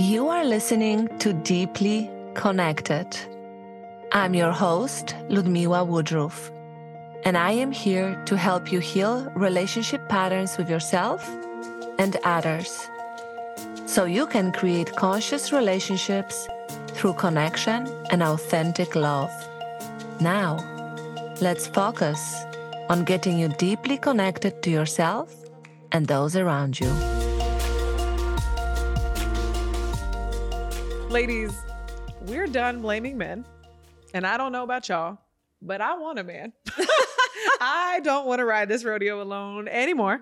You are listening to Deeply Connected. I'm your host, Ludmila Woodruff, and I am here to help you heal relationship patterns with yourself and others so you can create conscious relationships through connection and authentic love. Now, let's focus on getting you deeply connected to yourself and those around you. Ladies, we're done blaming men. And I don't know about y'all, but I want a man. I don't want to ride this rodeo alone anymore.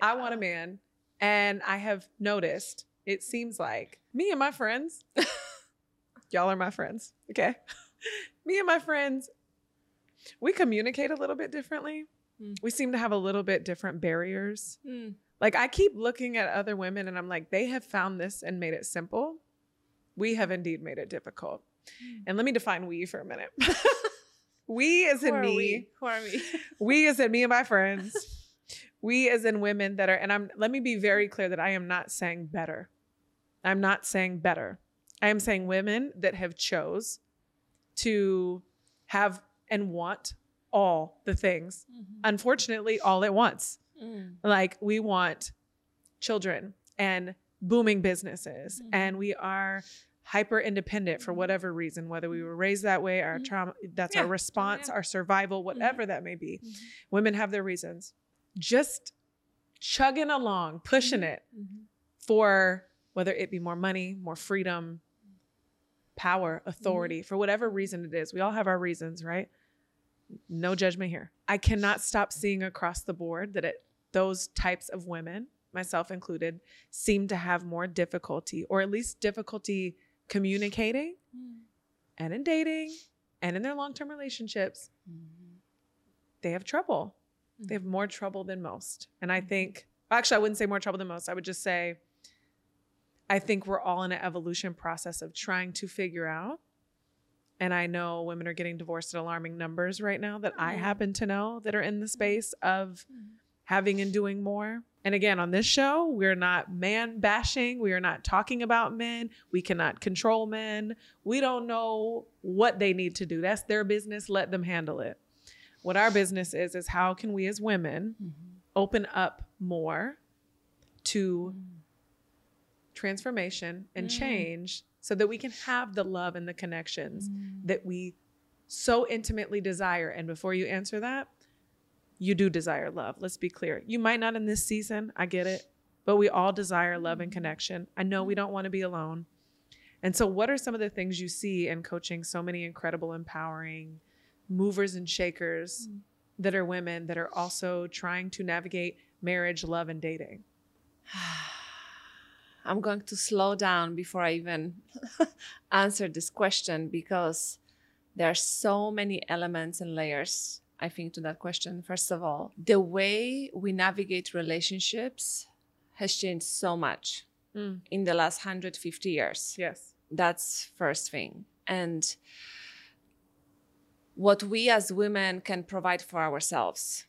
I want a man. And I have noticed, it seems like me and my friends, y'all are my friends, okay? me and my friends, we communicate a little bit differently. Mm. We seem to have a little bit different barriers. Mm. Like I keep looking at other women and I'm like, they have found this and made it simple. We have indeed made it difficult. And let me define we for a minute. we as Who in me, we? Who are we? we as in me and my friends, we as in women that are, and I'm let me be very clear that I am not saying better. I'm not saying better. I am saying women that have chose to have and want all the things. Unfortunately, all at once. Mm. Like we want children and booming businesses, Mhm. and we are hyper independent for whatever reason, whether we were raised that way, our Mhm. trauma, that's Yeah. our response, Yeah. our survival, whatever that may be. Mhm. Women have their reasons. Just chugging along, pushing it for whether it be more money, more freedom, power, Mm-hmm. authority, for whatever reason it is. We all have our reasons, right? No judgment here. I cannot stop seeing across the board that it, those types of women, myself included, seem to have more difficulty, or at least difficulty communicating Mm. and in dating and in their long term relationships. Mhm. They have trouble. They have more trouble than most. And I think, actually, I wouldn't say more trouble than most. I would just say, I think we're all in an evolution process of trying to figure out. And I know women are getting divorced at alarming numbers right now that I Mhm. happen to know that are in the space of Mhm. having and doing more. And again, on this show, we're not man bashing. We are not talking about men. We cannot control men. We don't know what they need to do. That's their business. Let them handle it. What our business is, is how can we as women Mhm. open up more to Mm. transformation and Mm. change so that we can have the love and the connections Mm. that we so intimately desire. And before you answer that, you do desire love. Let's be clear. You might not in this season, I get it, but we all desire love and connection. I know we don't want to be alone. And so, what are some of the things you see in coaching so many incredible, empowering movers and shakers Mm. that are women that are also trying to navigate marriage, love, and dating? I'm going to slow down before I even answer this question because there are so many elements and layers, I think, to that question. First of all, the way we navigate relationships has changed so much Mm. in the last 150 years. Yes. That's first thing. And what we as women can provide for ourselves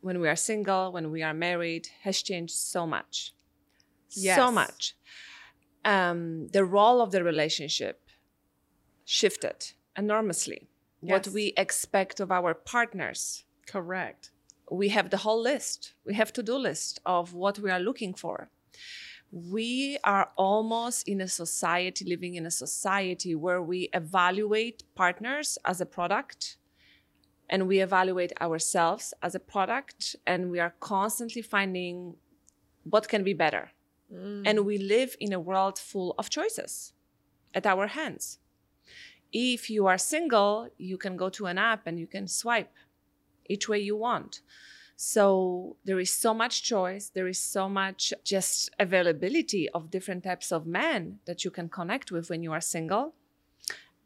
when we are single, when we are married, has changed so much. Yes. So much. Um, the role of the relationship shifted enormously. What we expect of our partners. Correct. We have the whole list. We have to-do list of what we are looking for we are almost in a society living in a society where we evaluate partners as a product and we evaluate ourselves as a product and we are constantly finding what can be better Mm. and we live in a world full of choices at our hands if you are single you can go to an app and you can swipe each way you want. So there is so much choice there is so much just availability of different types of men that you can connect with when you are single.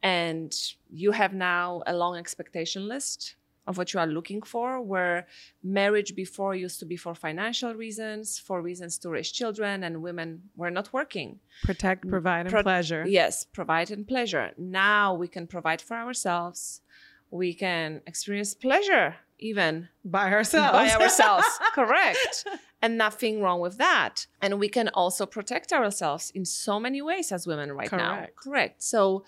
And you have now a long expectation list of what you are looking for where marriage before used to be for financial reasons for reasons to raise children and women were not working Protect, mm, provide, and Pro- pleasure. Yes, provide and pleasure. Now we can provide for ourselves. We can experience pleasure even by ourselves. by ourselves. Correct. And nothing wrong with that. And we can also protect ourselves in so many ways as women right now. Correct. Correct. So,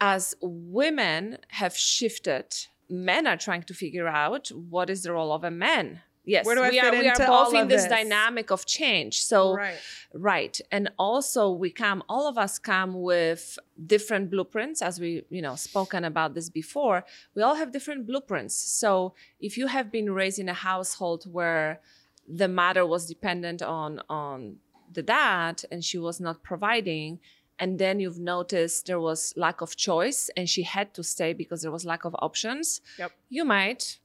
as women have shifted, men are trying to figure out what is the role of a man. Yes, Where do I we fit are. We are both in this, this? dynamic of change. So, right. Right. And also we come, all of us come with different blueprints, as we, you know, spoken about this before. We all have different blueprints. So if you have been raised in a household where the mother was dependent on on the dad and she was not providing, and then you've noticed there was lack of choice and she had to stay because there was lack of options, Yep. you might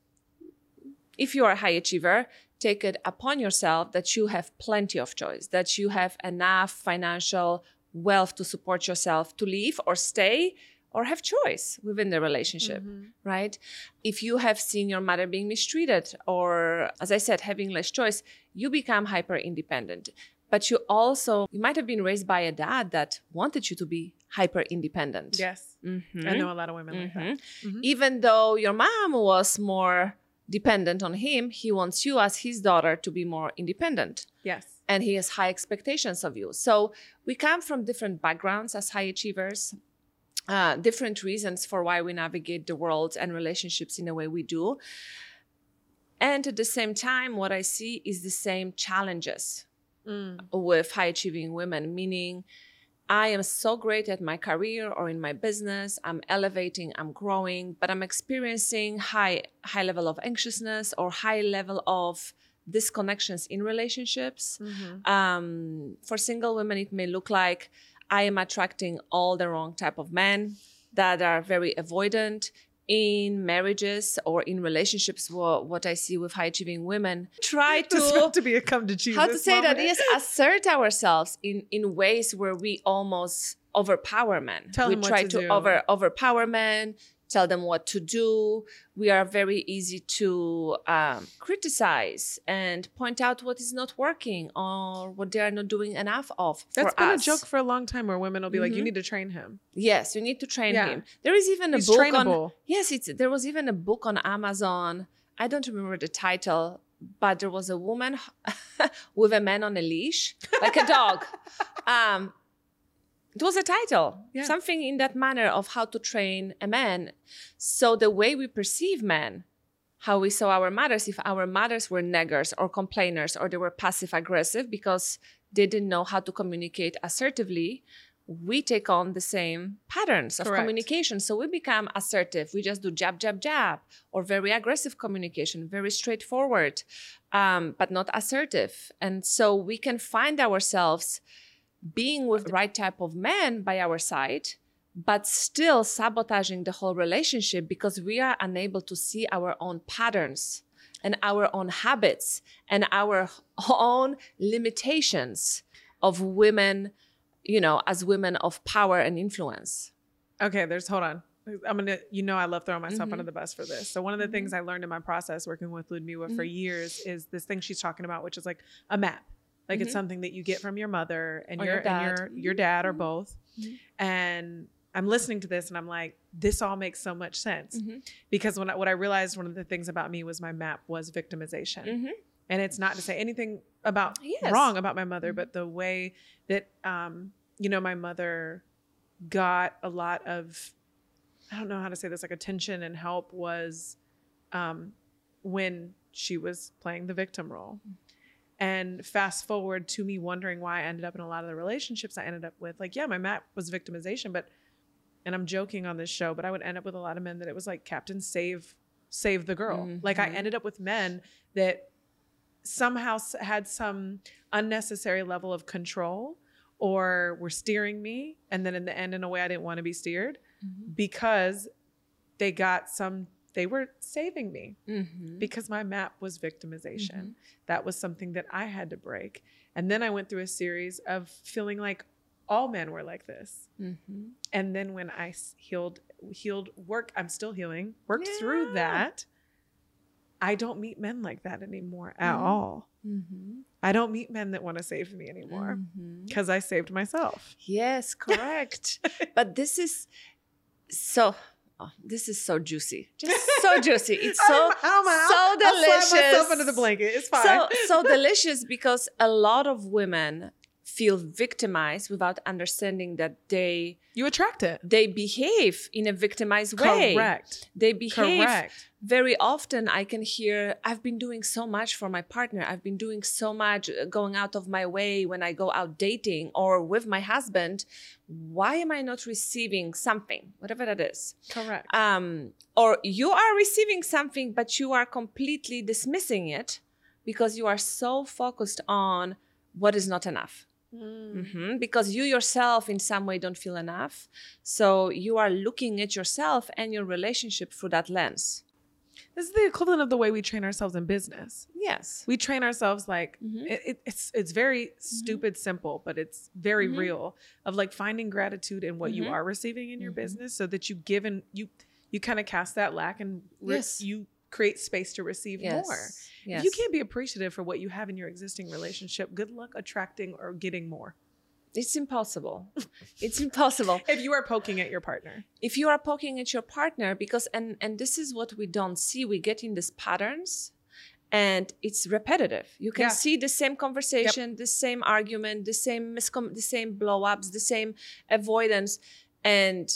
if you are a high achiever, take it upon yourself that you have plenty of choice, that you have enough financial wealth to support yourself to leave or stay or have choice within the relationship, Mhm. right? If you have seen your mother being mistreated or, as I said, having less choice, you become hyper independent. But you also, you might have been raised by a dad that wanted you to be hyper independent. Yes. Mhm. I know a lot of women like that. Mhm. Mhm. Even though your mom was more dependent on him, he wants you as his daughter to be more independent. Yes. And he has high expectations of you. So we come from different backgrounds as high achievers, uh, different reasons for why we navigate the world and relationships in the way we do. And at the same time, what I see is the same challenges Mm. with high achieving women, meaning I am so great at my career or in my business. I'm elevating, I'm growing, but I'm experiencing high high level of anxiousness or high level of disconnections in relationships. Mhm. Um, for single women, it may look like I am attracting all the wrong type of men that are very avoidant in marriages or in relationships. What, what I see with high achieving women, try to to be a come to Jesus. how to say that yes assert ourselves in in ways where we almost overpower men Tell we try to to, over overpower men tell them what to do we are very easy to um, criticize and point out what is not working or what they are not doing enough of That's been us. a joke for a long time where women will be like, you Mhm. need to train him. yes you need to train Yeah. him there is even a He's book trainable. on yes it's there was even a book on amazon i don't remember the title but there was a woman with a man on a leash like a dog um it was a title Yeah. something in that manner of how to train a man so the way we perceive men how we saw our mothers if our mothers were naggers or complainers or they were passive aggressive because they didn't know how to communicate assertively we take on the same patterns of Correct. communication so we become assertive we just do jab jab jab or very aggressive communication very straightforward um, but not assertive and so we can find ourselves being with the right type of man by our side but still sabotaging the whole relationship because we are unable to see our own patterns and our own habits and our own limitations of women, you know, as women of power and influence. Okay, there's hold on. I'm gonna, you know, I love throwing myself Mhm. under the bus for this. So one of the things I learned in my process working with Ludmila for Mhm. years is this thing she's talking about, which is like a map. Like it's Mhm. something that you get from your mother and Or your, your dad. and your your dad or Mhm. both. Mhm. And I'm listening to this and I'm like, this all makes so much sense because when I, what I realized one of the things about me was my map was victimization. And it's not to say anything about Yes. wrong about my mother, but the way that um, you know, my mother got a lot of I don't know how to say this, like attention and help was um when she was playing the victim role. And fast forward to me wondering why I ended up in a lot of the relationships I ended up with. Like, yeah, my map was victimization, but and I'm joking on this show, but I would end up with a lot of men that it was like Captain Save Save the girl. Like I ended up with men that somehow had some unnecessary level of control or were steering me and then in the end in a way I didn't want to be steered Mhm. because they got some they were saving me Mhm. because my map was victimization. Mhm. That was something that I had to break. And then I went through a series of feeling like all men were like this. Mhm. And then when I healed healed work, I'm still healing, worked through that. I don't meet men like that anymore at Mhm. all. Mhm. I don't meet men that want to save me anymore because I saved myself. Yes, correct. but this is so Oh, this is so juicy. Just so juicy. It's so I'm- I'm- so I'll slide myself delicious. under the blanket. It's fine. so so delicious because a lot of women feel victimized without understanding that they you attract it. they behave in a victimized way. Correct. They behave Correct. very often I can hear I've been doing so much for my partner. I've been doing so much uh, going out of my way when I go out dating or with my husband. Why am I not receiving something, whatever that is? Correct. Um, or you are receiving something, but you are completely dismissing it because you are so focused on what is not enough. Hmm Because you yourself, in some way, don't feel enough. So you are looking at yourself and your relationship through that lens. This is the equivalent of the way we train ourselves in business. Yes. We train ourselves like Mhm. it, it- it's it's very stupid simple, but it's very Mhm. real of like finding gratitude in what you Mhm. are receiving in your Mhm. business, so that you give and you you kind of cast that lack and re- Yes. you create space to receive Yes. more. Yes. If you can't be appreciative for what you have in your existing relationship, good luck attracting or getting more. It's impossible. it's impossible. If you are poking at your partner, If you are poking at your partner, because and and this is what we don't see. We get in these patterns, and it's repetitive. You can Yeah. see the same conversation, the same argument, the same miscom- the same blow ups, the same avoidance, and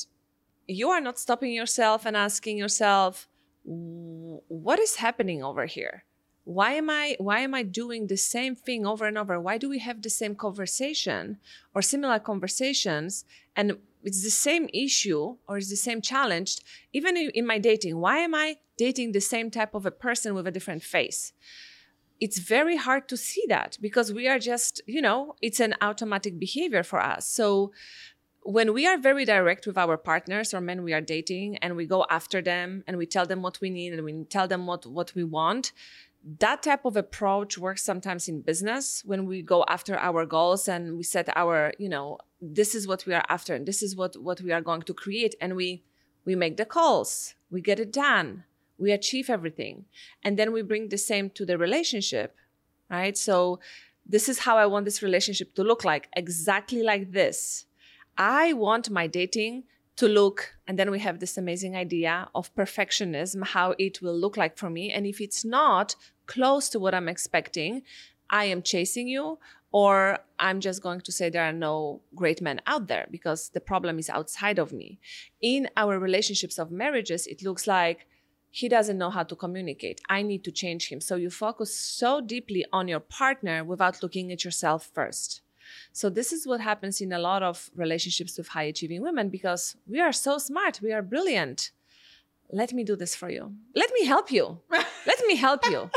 you are not stopping yourself and asking yourself, "W- what is happening over here? Why am I why am I doing the same thing over and over? Why do we have the same conversation or similar conversations and it's the same issue or it's the same challenge even in my dating why am i dating the same type of a person with a different face it's very hard to see that because we are just you know it's an automatic behavior for us so when we are very direct with our partners or men we are dating and we go after them and we tell them what we need and we tell them what what we want that type of approach works sometimes in business when we go after our goals and we set our you know this is what we are after and this is what what we are going to create and we we make the calls we get it done we achieve everything. And then we bring the same to the relationship right? So this is how i want this relationship to look like exactly like this i want my dating to look and then we have this amazing idea of perfectionism how it will look like for me. And if it's not close to what i'm expecting i am chasing you or i'm just going to say there are no great men out there because the problem is outside of me. In our relationships of marriages it looks like he doesn't know how to communicate. I need to change him. So you focus so deeply on your partner without looking at yourself first so this is what happens in a lot of relationships with high achieving women because we are so smart, we are brilliant. Let me do this for you. Let me help you. Let me help you.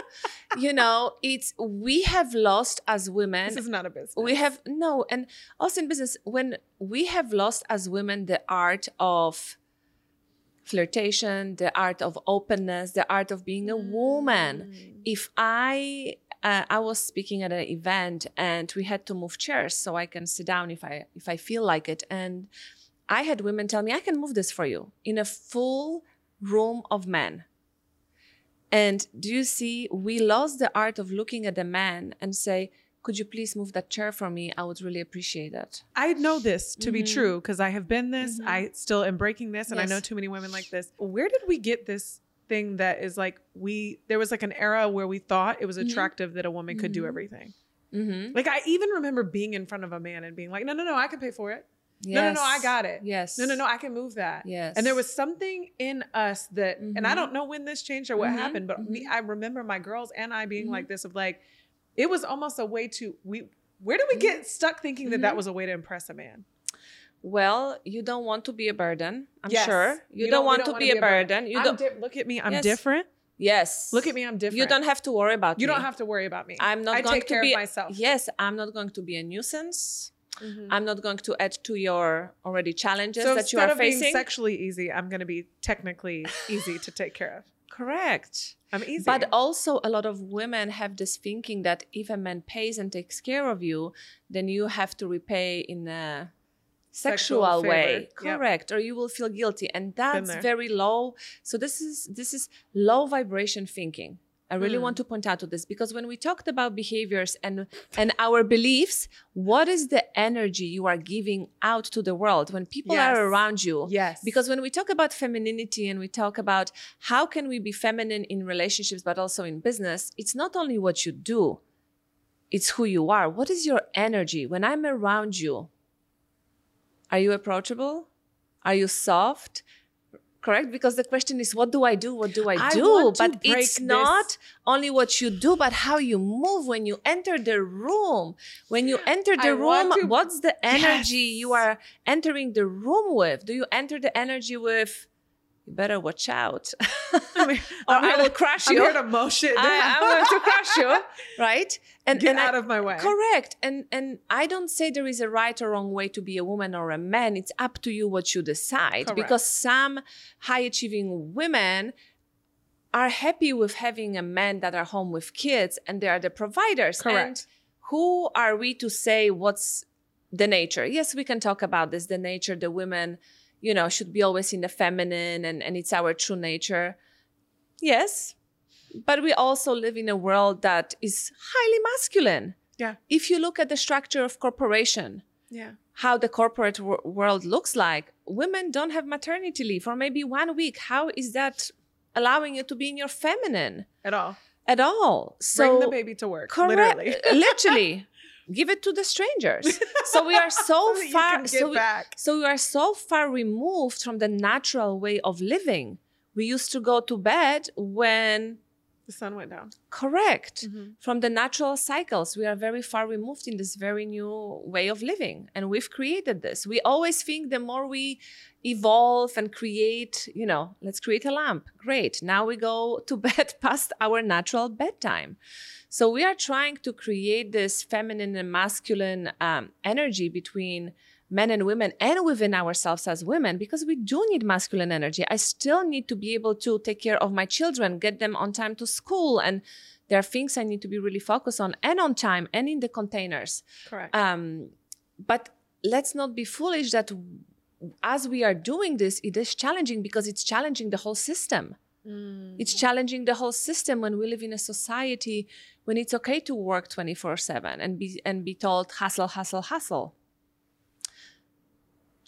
you know, it's we have lost as women this is not a business. we have no and also in business when we have lost as women the art of flirtation the art of openness the art of being a woman mm. if i uh, i was speaking at an event and we had to move chairs so i can sit down if i if i feel like it and i had women tell me i can move this for you in a full room of men and do you see, we lost the art of looking at the man and say, could you please move that chair for me? I would really appreciate it. I know this to be Mhm. true because I have been this. Mhm. I still am breaking this, and I know too many women like this. Where did we get this thing that is like we? There was like an era where we thought it was Mhm. attractive that a woman could do Mhm. everything. Mm-hmm. Like I even remember being in front of a man and being like, "No, no, no, I can pay for it. No, no, no, I got it. Yes. No, no, no, I can move that." Yes. And there was something in us that, and I Mhm. don't know when this changed or what Mhm, happened, but me. I remember my girls and I being like this of like, it was almost a way to we. Where do we get stuck thinking that that was a way to impress a man? Well, you don't want to be a burden. I'm Yes. sure. You, You don't, don't- want don't to be, be a burden. burden. You I'm don't. di- look at me. I'm Yes. different. yes. Look at me. I'm different. You don't have to worry about You me. don't have to worry about me. I'm not I going take to care be of myself. Yes, I'm not going to be a nuisance. Mhm. I'm not going to add to your already challenges so that you are of being sexually easy, I'm going to be technically easy to take care of. Correct. I'm easy. But also, a lot of women have this thinking that if a man pays and takes care of you, then you have to repay in a Sexual sexual, favor. way. Yep. Correct. Or you will feel guilty. And that's very low. So this is this is low vibration thinking. I really Mm. want to point out to this because when we talked about behaviors and and our beliefs, what is the energy you are giving out to the world when people Yes. are around you? Yes. Because when we talk about femininity and we talk about how can we be feminine in relationships but also in business, it's not only what you do, it's who you are. What is your energy? When I'm around you, are you approachable? Are you soft? Correct? Because the question is, what do I do? What do I I do? But it's this- not only what you do, but how you move when you enter the room. When you enter I the room, to- what's the energy you are entering the room with? Do you enter the energy with, you better watch out, I mean, or I'm I will to- crush I'm you? here to mosh it I, am going to crush you, right? And Get and I- out of my way. Correct. And and I don't say there is a right or wrong way to be a woman or a man. It's up to you what you decide. Correct. Because some high achieving women are happy with having a man that are home with kids and they are the providers. Correct. And who are we to say what's the nature? Yes, we can talk about this, the nature, the women, you know, should be always in the feminine and, and it's our true nature. Yes. But we also live in a world that is highly masculine. Yeah. If you look at the structure of corporation, Yeah. how the corporate wor- world looks like, women don't have maternity leave or maybe one week. How is that allowing you to be in your feminine At all. at all? So Bring the baby to work. correct, Literally. literally, give it to the strangers. So we are so So far. So we, back. so we are so far removed from the natural way of living. We used to go to bed when The sun went down. correct Mm-hmm. from the natural cycles. We are very far removed in this very new way of living. And we've created this. We always think the more we evolve and create, you know, let's create a lamp. Great. Now we go to bed past our natural bedtime. So we are trying to create this feminine and masculine um, energy between men and women and within ourselves as women because we do need masculine energy. I still need to be able to take care of my children, get them on time to school. And there are things I need to be really focused on and on time and in the containers. Correct. Um, but let's not be foolish that as we are doing this, it is challenging because it's challenging the whole system. Mm. It's challenging the whole system when we live in a society when it's okay to work 24/7 and be and be told hustle hustle hustle.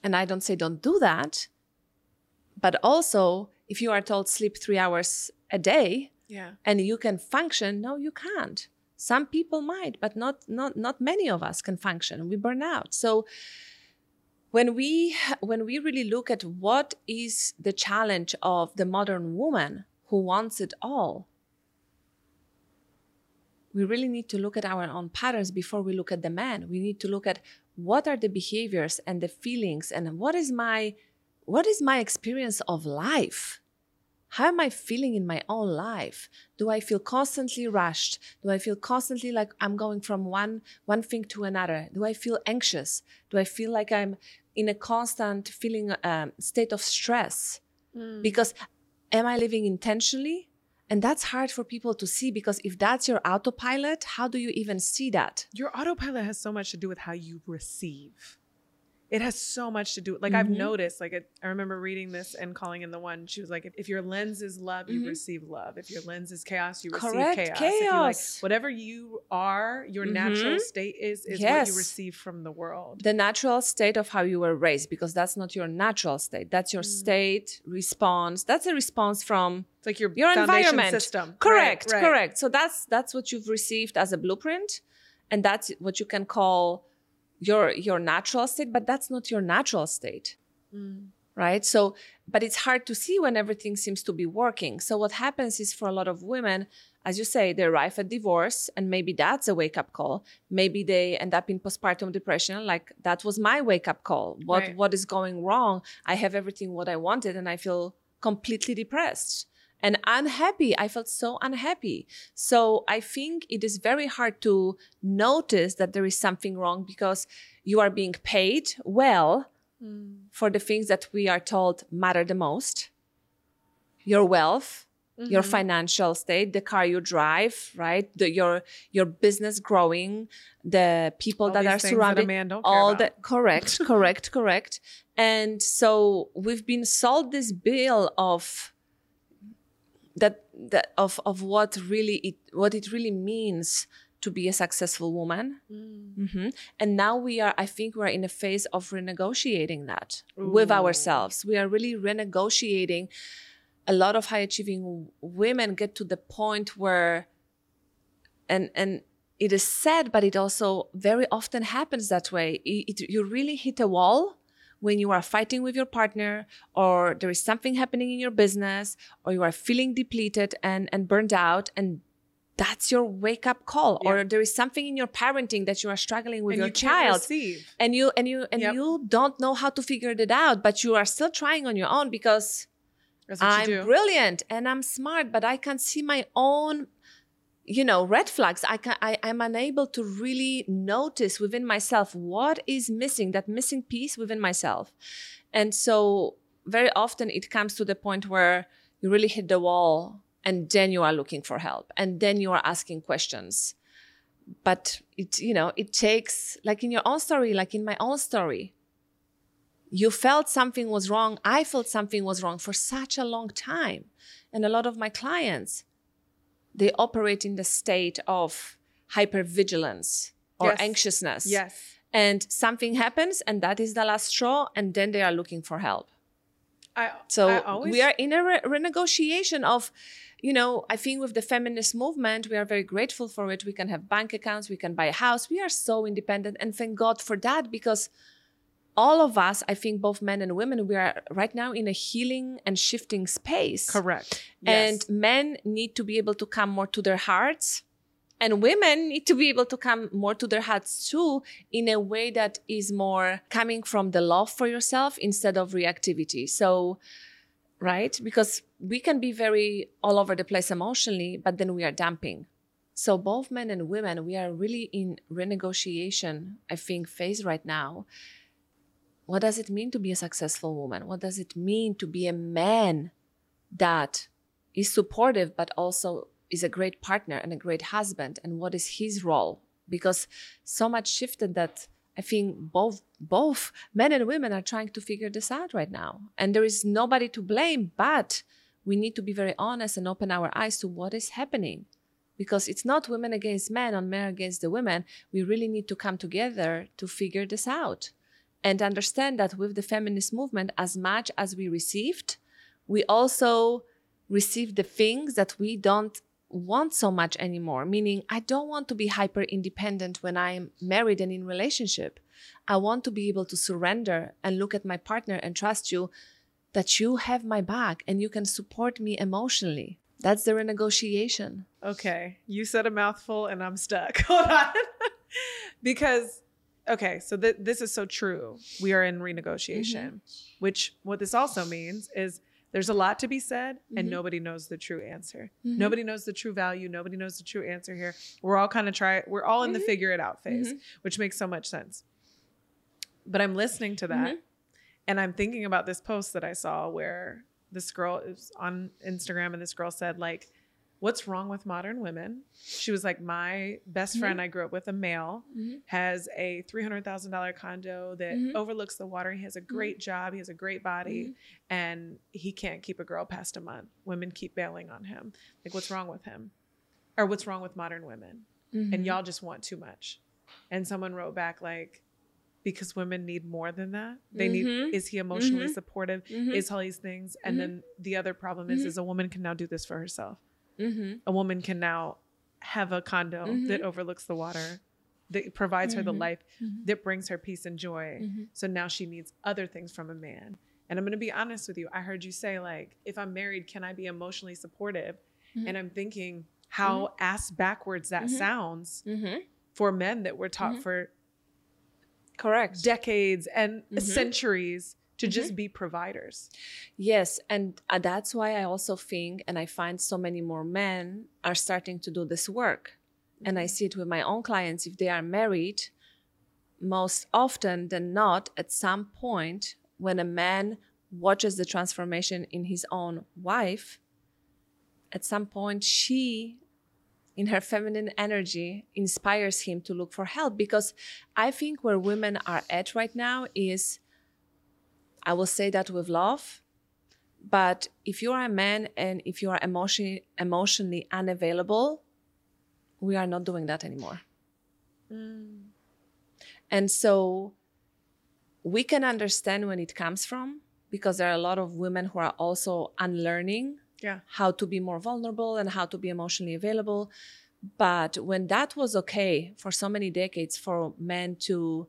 And I don't say don't do that, but also if you are told sleep 3 hours a day yeah. and you can function, no you can't. Some people might, but not not not many of us can function. We burn out. So when we when we really look at what is the challenge of the modern woman who wants it all we really need to look at our own patterns before we look at the man we need to look at what are the behaviors and the feelings and what is my what is my experience of life? How am i feeling in my own life? Do i feel constantly rushed? Do i feel constantly like i'm going from one one thing to another? Do i feel anxious? Do i feel like i'm in a constant feeling um, state of stress? Mm. because am i living intentionally and that's hard for people to see because if that's your autopilot how do you even see that Your autopilot has so much to do with how you receive. It has so much to do. Like I've Mhm. noticed. Like it, I remember reading this and calling in the one. She was like, if, if your lens is love, you Mhm. receive love. If your lens is chaos, you receive Correct, chaos. If you like whatever you are, your natural Mhm. state is is what you receive from the world. the natural state of how you were raised because that's not your natural state that's your Mm. state response that's a response from It's like your your environment system. Right, correct right. correct so that's that's what you've received as a blueprint and that's what you can call your your natural state but that's not your natural state. Mm. right? So but it's hard to see when everything seems to be working. So what happens is for a lot of women as you say they arrive at divorce and maybe that's a wake up call. Maybe they end up in postpartum depression like that was my wake up call. What Right. what is going wrong? I have everything what i wanted and i feel completely depressed and unhappy. I felt so unhappy. So i think it is very hard to notice that there is something wrong because you are being paid well Mm. for the things that we are told matter the most. Your wealth your Mhm. financial state the car you drive right? The, your your business growing the people All that are surrounded a man don't care all the correct correct correct. And so we've been sold this bill of that that of of what really it what it really means to be a successful woman. Hmm and now we are i think we're in a phase of renegotiating that with ourselves. We are really renegotiating. A lot of high achieving women get to the point where and and it is sad but it also very often happens that way. It, it- you really hit a wall when you are fighting with your partner or there is something happening in your business or you are feeling depleted and and burned out and that's your wake up call Yeah. or there is something in your parenting that you are struggling with and your you child and you and you and Yep. you don't know how to figure it out but you are still trying on your own because I'm brilliant and I'm smart, but I can't see my own, you know, red flags. I can I, I'm unable to really notice within myself what is missing, that missing piece within myself. And so very often it comes to the point where you really hit the wall and then you are looking for help and then you are asking questions. But it, you know, it takes like in your own story, like in my own story, you felt something was wrong. I felt something was wrong for such a long time. And a lot of my clients, they operate in the state of hypervigilance or Yes. anxiousness. Yes. And something happens, and that is the last straw, and then they are looking for help. I So I always we are in a re- renegotiation of, you know, I think with the feminist movement, we are very grateful for it. We can have bank accounts, we can buy a house. We are so independent, and thank God for that because all of us, I think both men and women, we are right now in a healing and shifting space. correct. And Yes. men need to be able to come more to their hearts. And women need to be able to come more to their hearts too, in a way that is more coming from the love for yourself instead of reactivity. So, right? Because we can be very all over the place emotionally, but then we are dumping. So, both men and women, we are really in renegotiation, I think, phase right now. What does it mean to be a successful woman? What does it mean to be a man that is supportive but also is a great partner and a great husband? And what is his role? Because so much shifted that i think both both men and women are trying to figure this out right now. And there is nobody to blame but we need to be very honest and open our eyes to what is happening. Because it's not women against men or men against the women. We really need to come together to figure this out and understand that with the feminist movement as much as we received we also received the things that we don't want so much anymore. Meaning i don't want to be hyper independent when i'm married and in relationship. I want to be able to surrender and look at my partner and trust you that you have my back and you can support me emotionally. That's the renegotiation. Okay, you said a mouthful and I'm stuck. Hold on. because okay, so th- this is so true. We are in renegotiation, which what this also means is there's a lot to be said and Mhm. nobody knows the true answer. Mhm. Nobody knows the true value, nobody knows the true answer here. We're all kind of try we're all in the Mhm. figure it out phase, Mhm. which makes so much sense. But I'm listening to that Mhm. and I'm thinking about this post that I saw where this girl is on Instagram and this girl said like what's wrong with modern women? She was like my best Mhm. friend I grew up with a male Mhm. has a $300,000 condo that Mhm. overlooks the water. He has a great job, he has a great body Mhm. and he can't keep a girl past a month. Women keep bailing on him. Like what's wrong with him? Or what's wrong with modern women? And y'all just want too much. And someone wrote back like, because women need more than that. They Mhm. need is he emotionally Mhm. supportive? Mhm. Is all these things? And then the other problem is is a woman can now do this for herself. Mhm. A woman can now have a condo that Mhm. overlooks the water, that provides her the Mhm. life Mhm. that brings her peace and joy. Mhm. So now she needs other things from a man. And I'm going to be honest with you. I heard you say like, if I'm married, can I be emotionally supportive? And I'm thinking how ass backwards that sounds for men that were taught for correct decades and centuries to Mhm. just be providers. Yes, and uh, that's why I also think, and I find so many more men are starting to do this work. And I see it with my own clients. If they are married, most often than not, at some point, when a man watches the transformation in his own wife, at some point, she, in her feminine energy, inspires him to look for help. Because I think where women are at right now is I will say that with love. But if you are a man and if you are emotionally emotionally unavailable, we are not doing that anymore. Mm. And so we can understand when it comes from because there are a lot of women who are also unlearning Yeah. how to be more vulnerable and how to be emotionally available. But when that was okay for so many decades for men to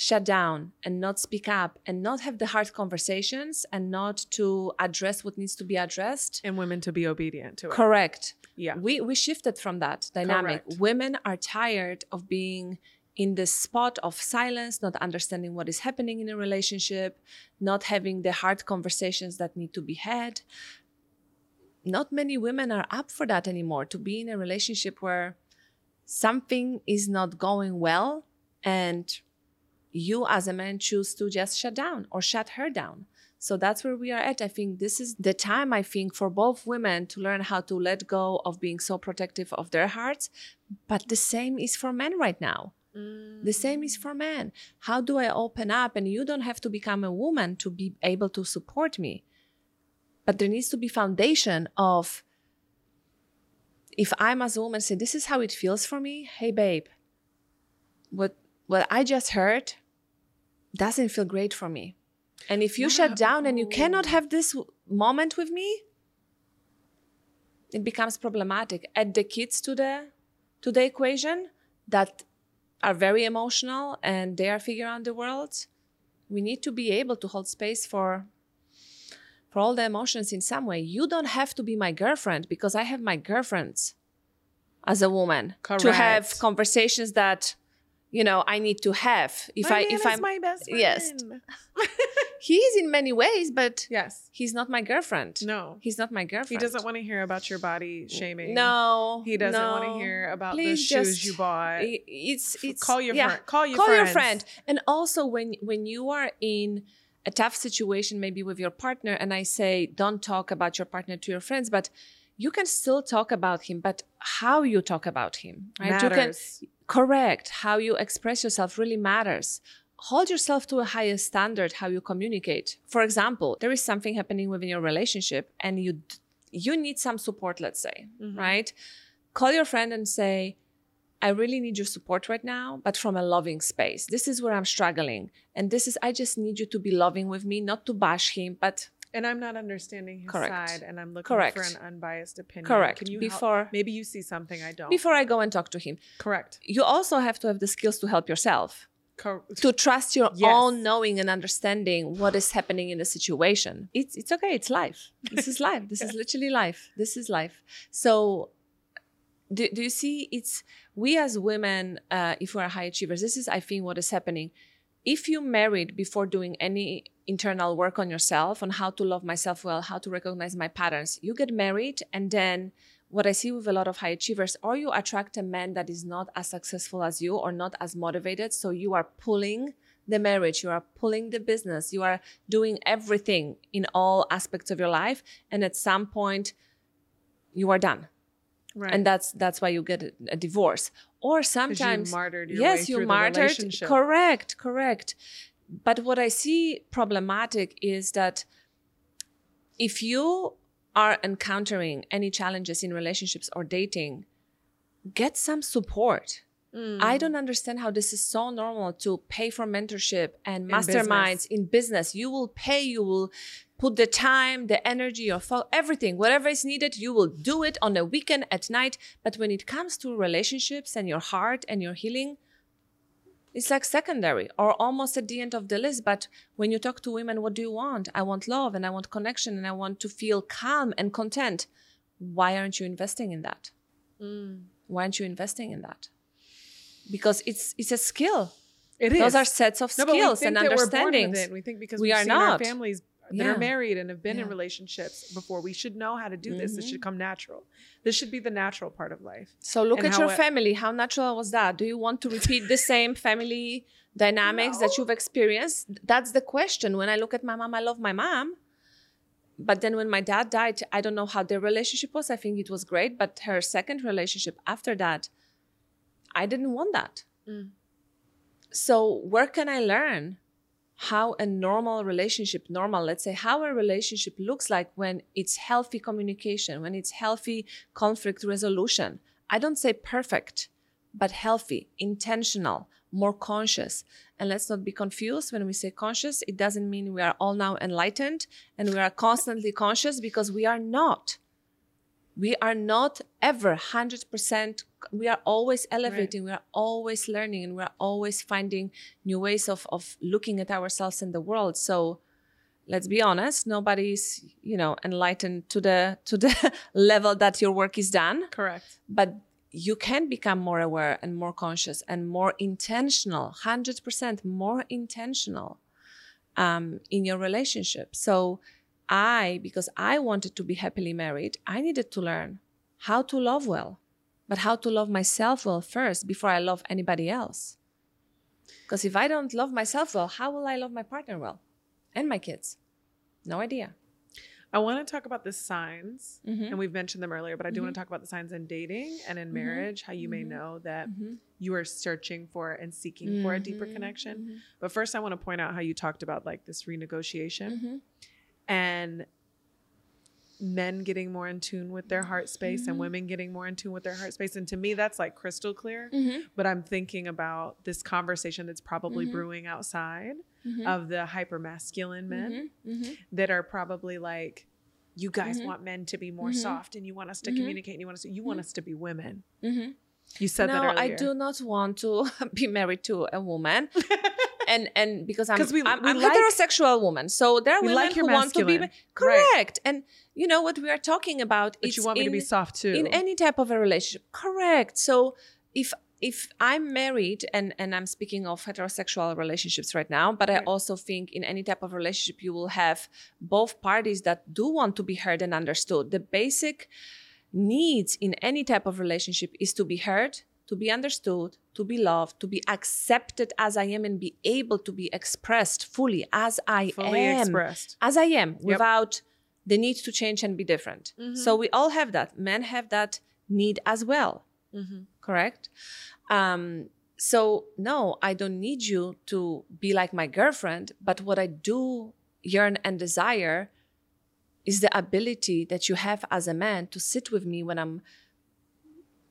shut down and not speak up and not have the hard conversations and not to address what needs to be addressed, And women to be obedient to it. correct. Yeah. We we shifted from that dynamic. Correct. Women are tired of being in the spot of silence, not understanding what is happening in a relationship, not having the hard conversations that need to be had. Not many women are up for that anymore to be in a relationship where something is not going well and you as a man choose to just shut down or shut her down. So that's where we are at. I think this is the time, I think, for both women to learn how to let go of being so protective of their hearts. But the same is for men right now. The same is mm. for men. How do I open up? And you don't have to become a woman to be able to support me. But there needs to be foundation of if I'm as a woman say, this is how it feels for me. Hey babe, what what I just heard doesn't feel great for me. And if you shut down and you cannot have this moment with me, it becomes problematic. Add the kids to the to the equation that are very emotional and they are figuring out the world. We need to be able to hold space for for all the emotions in some way. You don't have to be my girlfriend because I have my girlfriends as a woman to have conversations that you know I need to have. If I if I'm my best friend. yes. he is in many ways, but yes. he's not my girlfriend. No. He's not my girlfriend. He doesn't want to hear about your body shaming. No, He doesn't want to hear about the shoes just- you bought. It's it's call your yeah. friend. Call your call friends. your friend. And also when when you are in a tough situation, maybe with your partner, and I say don't talk about your partner to your friends, but you can still talk about him, but how you talk about him, right? You can Matters. Correct how you express yourself really matters. Hold yourself to a higher standard how you communicate. For example there is something happening within your relationship and you d- you need some support let's say Mhm. right? Call your friend and say i really need your support right now but from a loving space. This is where i'm struggling and this is i just need you to be loving with me not to bash him but And I'm not understanding his Correct. side, and I'm looking Correct. for an unbiased opinion. Correct. Can you help- Before- Maybe you see something I don't. before i go and talk to him Correct. you also have to have the skills to help yourself Cor- to trust your Yes. own knowing and understanding what is happening in the situation. It's it's okay. It's life. This is life. This is literally life. This is life. So, do, do you see? It's we as women, uh, if we are high achievers, this is I think what is happening. If you married before doing any internal work on yourself on how to love myself well, how to recognize my patterns, you get married and then what I see with a lot of high achievers, or you attract a man that is not as successful as you or not as motivated. So you are pulling the marriage, you are pulling the business, you are doing everything in all aspects of your life. And at some point, you are done. Right. And that's that's why you get a, a divorce. Or sometimes you martyred yes, you martyred. Correct, correct. But what I see problematic is that if you are encountering any challenges in relationships or dating, get some support. Mm. I don't understand how this is so normal to pay for mentorship and In masterminds in business. You will pay, you will put the time, the energy, your fo- everything, whatever is needed, you will do it on a weekend at night. But when it comes to relationships and your heart and your healing, it's like secondary or almost at the end of the list. But when you talk to women, what do you want? I want love and I want connection and I want to feel calm and content. Why aren't you investing in that? Mm. Why aren't you investing in that? Because it's it's a skill. It is. Those are sets of no, skills think and that we're born with understandings. We think because We are not. families that Yeah. are married and have been in relationships before, we should know how to do this. This Mhm. should come natural. This should be the natural part of life. So look and at your it- family. How natural was that? Do you want to repeat the same family dynamics that you've experienced? That's the question. When I look at my mom, I love my mom. But then when my dad died, I don't know how their relationship was. I think it was great. But her second relationship after that, I didn't want that. Mm. So where can I learn how a normal relationship, normal, let's say, how a relationship looks like when it's healthy communication, when it's healthy conflict resolution. I don't say perfect, but healthy, intentional, more conscious. And let's not be confused when we say conscious, it doesn't mean we are all now enlightened and we are constantly conscious because we are not. We are not ever 100%. We are always elevating, right. we are always learning, and we are always finding new ways of, of looking at ourselves in the world. So, let's be honest nobody's you know enlightened to the to the level that your work is done correct but you can become more aware and more conscious and more intentional 100% more intentional um, in your relationship so i because i wanted to be happily married i needed to learn how to love well but how to love myself well first before i love anybody else because if i don't love myself well how will i love my partner well and my kids no idea I want to talk about the signs, mm-hmm. and we've mentioned them earlier, but I do mm-hmm. want to talk about the signs in dating and in mm-hmm. marriage, how you may mm-hmm. know that mm-hmm. you are searching for and seeking for a deeper mm-hmm. connection. But first, I want to point out how you talked about like this renegotiation and men getting more in tune with their heart space mm-hmm. and women getting more in tune with their heart space. And to me, that's like crystal clear. Mm-hmm. But I'm thinking about this conversation that's probably mm-hmm. brewing outside mm-hmm. of the hyper masculine men mm-hmm. Mm-hmm. that are probably like, you guys want men to be more soft and you want us to communicate and you want us to, you want us to be women. You said no, that earlier. I do not want to be married to a woman. and and because I'm we, I'm, we I'm like, heterosexual woman, so there are women like who want to be correct. Right. And you know what we are talking about? But you want me to be soft too in any type of a relationship, correct? So if if I'm married and and I'm speaking of heterosexual relationships right now, but right. I mm-hmm. also think in any type of relationship you will have both parties that do want to be heard and understood. The basic needs in any type of relationship is to be heard, to be understood, to be loved, to be accepted as I am, and be able to be expressed fully as I fully am. Expressed. As I am, yep. without the need to change and be different. Mm-hmm. So we all have that. Men have that need as well. Mm-hmm. Correct? Um, so, no, I don't need you to be like my girlfriend, but what I do yearn and desire is the ability that you have as a man to sit with me when I'm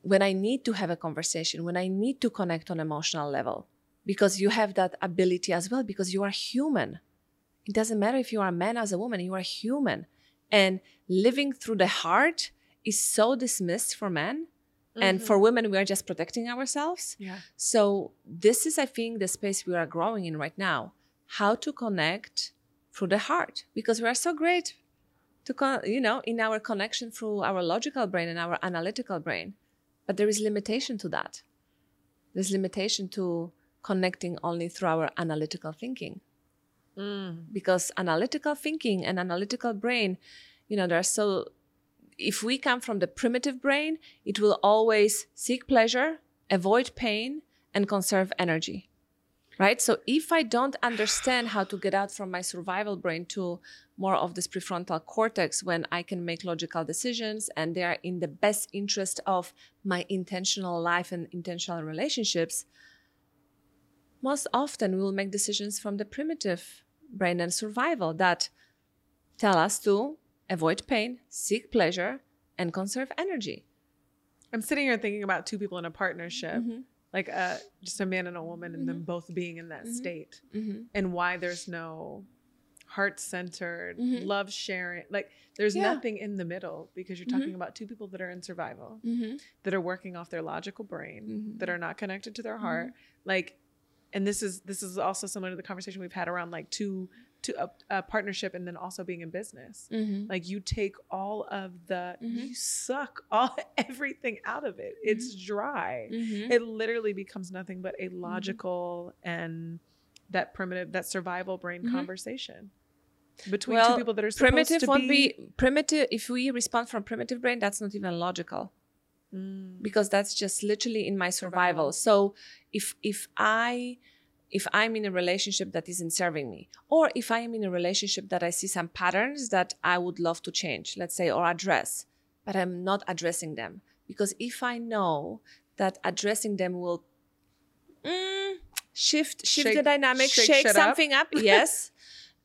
when I need to have a conversation, when I need to connect on emotional level, because you have that ability as well, because you are human. It doesn't matter if you are a man as a woman, you are human. And living through the heart is so dismissed for men. Mm-hmm. And for women, we are just protecting ourselves. Yeah. So this is, I think, the space we are growing in right now. How to connect through the heart, because we are so great to, con- you know, in our connection through our logical brain and our analytical brain but there is limitation to that. There's limitation to connecting only through our analytical thinking. Mm. Because analytical thinking and analytical brain, you know, they're so if we come from the primitive brain, it will always seek pleasure, avoid pain, and conserve energy. Right? So if I don't understand how to get out from my survival brain to more of this prefrontal cortex when I can make logical decisions and they are in the best interest of my intentional life and intentional relationships, most often we'll make decisions from the primitive brain and survival that tell us to avoid pain, seek pleasure, and conserve energy. I'm sitting here thinking about two people in a partnership. Mm-hmm like a uh, just a man and a woman and mm-hmm. them both being in that mm-hmm. state mm-hmm. and why there's no heart centered, mm-hmm. love sharing. Like there's yeah. nothing in the middle because you're talking mm-hmm. about two people that are in survival, mm-hmm. that are working off their logical brain, that are not connected to their heart. Like, and this is this is also similar to the conversation we've had around like two to a, a partnership and then also being in business. Mm-hmm. Like you take all of the you suck all everything out of it. It's dry. It literally becomes nothing but a logical and that primitive that survival brain mm-hmm. conversation between well, two people that are primitive to won't be... be primitive if we respond from primitive brain that's not even logical mm. because that's just literally in my survival. survival so if if i if i'm in a relationship that isn't serving me or if i am in a relationship that i see some patterns that i would love to change let's say or address but i'm not addressing them because if i know that addressing them will mm, shift shift Shake- the dynamic, shake shake, shit up. something up. yes.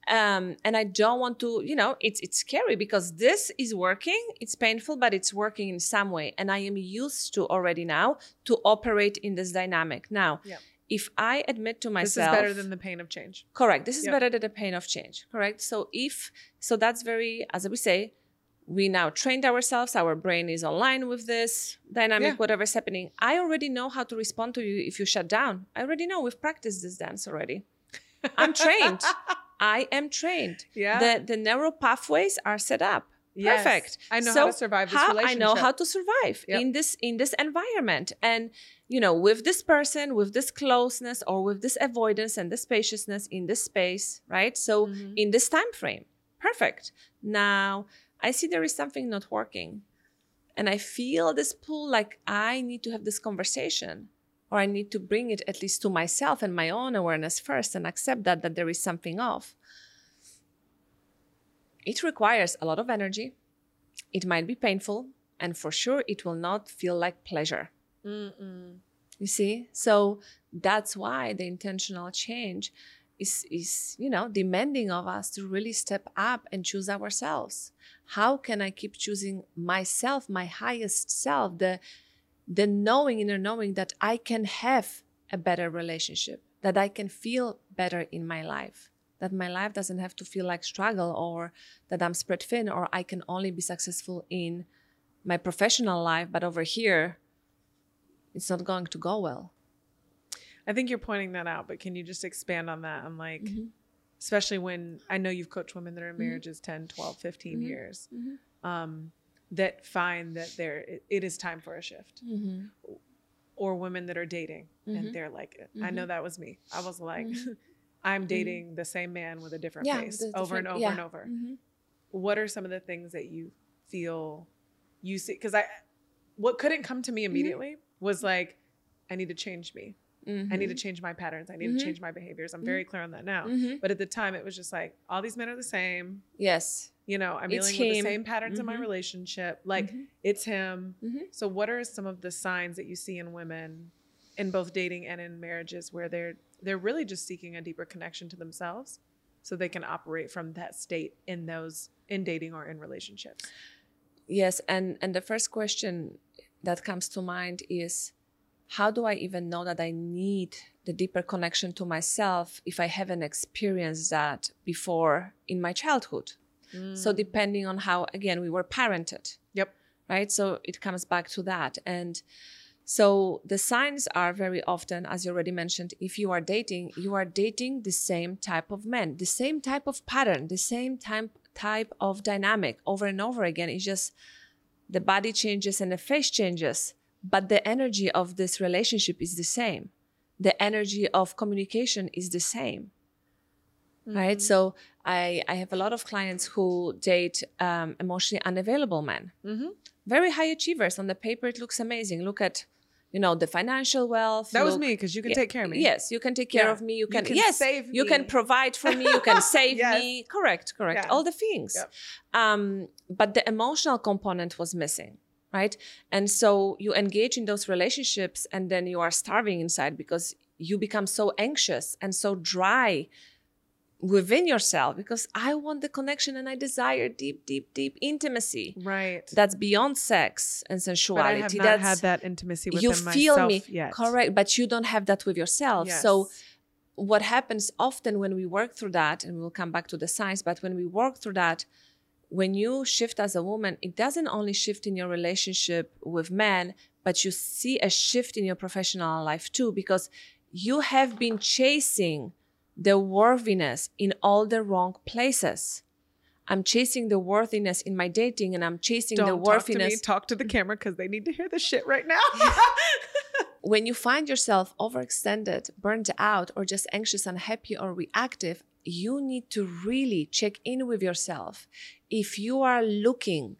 Um, and I don't want to, you know, it's it's scary because this is working. It's painful, but it's working in some way, and I am used to already now to operate in this dynamic. Now, Yeah. If I admit to myself, This is better than the pain of change. Correct. This is Yep. better than the pain of change. Correct. So if so, that's very as we say, we now trained ourselves. Our brain is online with this dynamic, Yeah. whatever's happening. I already know how to respond to you if you shut down. I already know. We've practiced this dance already. I'm trained. I am trained. Yeah. The the neural pathways are set up. Yes. Perfect. I know So how to survive this how- relationship. I know how to survive Yep. in this in this environment, and you know, with this person, with this closeness, or with this avoidance and this spaciousness in this space, right? So Mhm. in this time frame, perfect. Now I see there is something not working, and I feel this pull like I need to have this conversation, or I need to bring it at least to myself and my own awareness first, and accept that that there is something off it requires a lot of energy. It might be painful, and for sure, it will not feel like pleasure. Mm-mm. You see? So that's why the intentional change is, is, you know, demanding of us to really step up and choose ourselves. How can I keep choosing myself, my highest self, the, the knowing, inner knowing that I can have a better relationship, that I can feel better in my life, that my life doesn't have to feel like struggle or that I'm spread thin or I can only be successful in my professional life, but over here, it's not going to go well. I think you're pointing that out, but can you just expand on that? I'm like, Mm-hmm. especially when I know you've coached women that are in Mhm. marriages 10, 12, 15 Mhm. years, Mhm. um, that find that there it, it is time for a shift. Mm-hmm. Or women that are dating and they're like, I know that was me. I was like. I'm mm-hmm. dating the same man with a different Yeah, face the over and over different- and over. Mhm. What are some of the things that you feel you see? Because I, what couldn't come to me Mm-hmm. immediately was like, I need to change me. I need to Mhm. change my patterns. I need to mm-hmm. change my behaviors. I'm very mm-hmm. clear on that now. But at the time, it was just like all these men are the same. Yes. You know, I'm It's dealing with the same patterns in my relationship. Like it's him. So, what are some of the signs that you see in women, in both dating and in marriages, where they're they're really just seeking a deeper connection to themselves, so they can operate from that state in those in dating or in relationships? Yes, and and the first question that comes to mind is how do I even know that I need the deeper connection to myself if I haven't experienced that before in my childhood? So mm. depending on how again we were parented. Yep. Right? So it comes back to that and so the signs are very often as you already mentioned if you are dating you are dating the same type of men, the same type of pattern, the same type type of dynamic over and over again. It's just the body changes and the face changes, but the energy of this relationship is the same. The energy of communication is the same right Mm-hmm. so i i have a lot of clients who date um, emotionally unavailable men. Hmm very high achievers. On the paper it looks amazing. Look at you know the financial wealth. That was me because you can Yeah, take care of me. yes you can take care Yeah. of me. You You can, can yes save you can provide for me. You can save Yes. me. Correct correct. Yeah. all the things. Yep. um, but the emotional component was missing right? And so you engage in those relationships and then you are starving inside because you become so anxious and so dry within yourself because i want the connection and i desire deep deep deep intimacy Right. that's beyond sex and but I have not that's had that intimacy within you feel me yet. correct but you don't have that with yourself so what happens often when we work through that and we'll come back to the science but when we work through that when you shift as a woman it doesn't only shift in your relationship with men but you see a shift in your professional life too because you have been chasing the worthiness in all the wrong places i'm chasing the worthiness in my dating and i'm chasing Don't the talk to me. worthiness Talk to the camera because they need to hear this shit right now. when you find yourself overextended, burned out, or just anxious, unhappy, or reactive, you need to really check in with yourself. If you are looking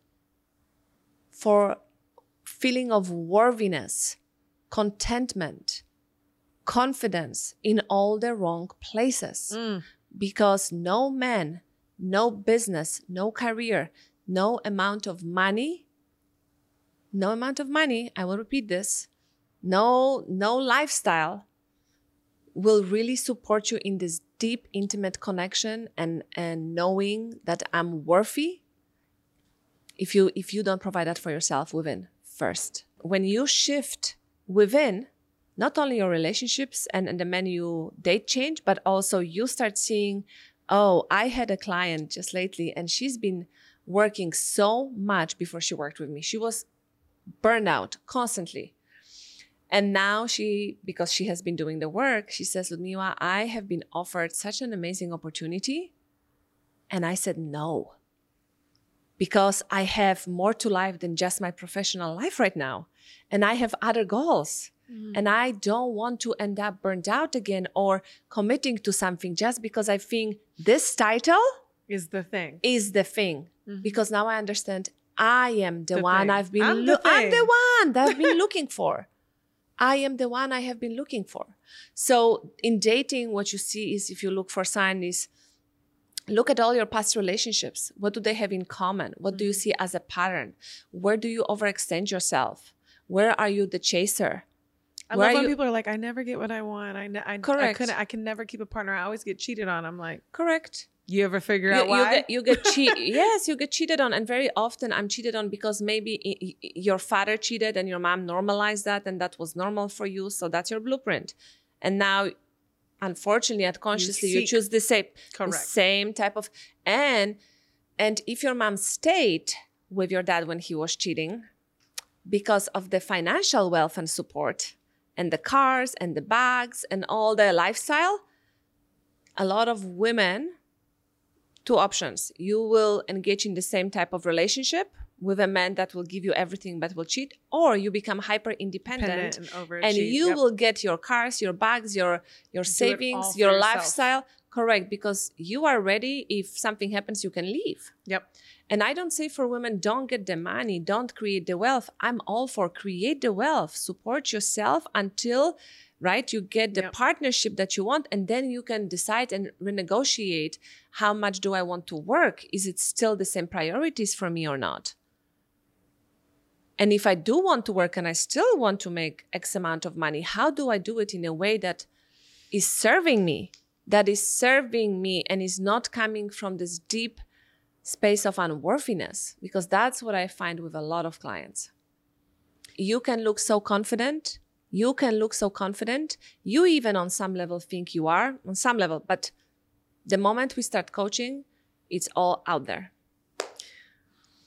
for feeling of worthiness, contentment, confidence in all the wrong places, Mm. because no man, no business, no career, no amount of money, no amount of money, I will repeat this, no no lifestyle will really support you in this deep intimate connection and and knowing that i'm worthy if you if you don't provide that for yourself within first when you shift within not only your relationships and, and the men you date change but also you start seeing oh i had a client just lately and she's been working so much before she worked with me she was burned out constantly and now she, because she has been doing the work, she says, Ludmila, I have been offered such an amazing opportunity. And I said no. Because I have more to life than just my professional life right now. And I have other goals. Mm-hmm. And I don't want to end up burned out again or committing to something just because I think this title is the thing. Is the thing. Mm-hmm. Because now I understand I am the, the one thing. I've been I'm, lo- the I'm the one that I've been looking for. I am the one I have been looking for. So in dating, what you see is if you look for sign is look at all your past relationships. What do they have in common? What do you mm-hmm. see as a pattern? Where do you overextend yourself? Where are you the chaser? I Where love when you... people are like, I never get what I want. I, ne- I, Correct. I, I can never keep a partner. I always get cheated on. I'm like, Correct. You ever figure out why? You get, you get cheated. yes, you get cheated on, and very often I'm cheated on because maybe your father cheated and your mom normalized that, and that was normal for you. So that's your blueprint. And now, unfortunately, unconsciously, you, you choose the same, Correct. the same type of and and if your mom stayed with your dad when he was cheating, because of the financial wealth and support, and the cars and the bags and all the lifestyle, a lot of women two options. You will engage in the same type of relationship with a man that will give you everything but will cheat, or you become hyper independent and, and, you yep. will get your cars, your bags, your your savings, your yourself. lifestyle correct because you are ready. If something happens, you can leave. Yep. And I don't say for women, don't get the money, don't create the wealth. I'm all for create the wealth, support yourself until right? You get the yep. partnership that you want, and then you can decide and renegotiate how much do I want to work? Is it still the same priorities for me or not? And if I do want to work and I still want to make X amount of money, how do I do it in a way that is serving me, that is serving me and is not coming from this deep space of unworthiness? Because that's what I find with a lot of clients. You can look so confident you can look so confident. You even on some level think you are, on some level, but the moment we start coaching, it's all out there.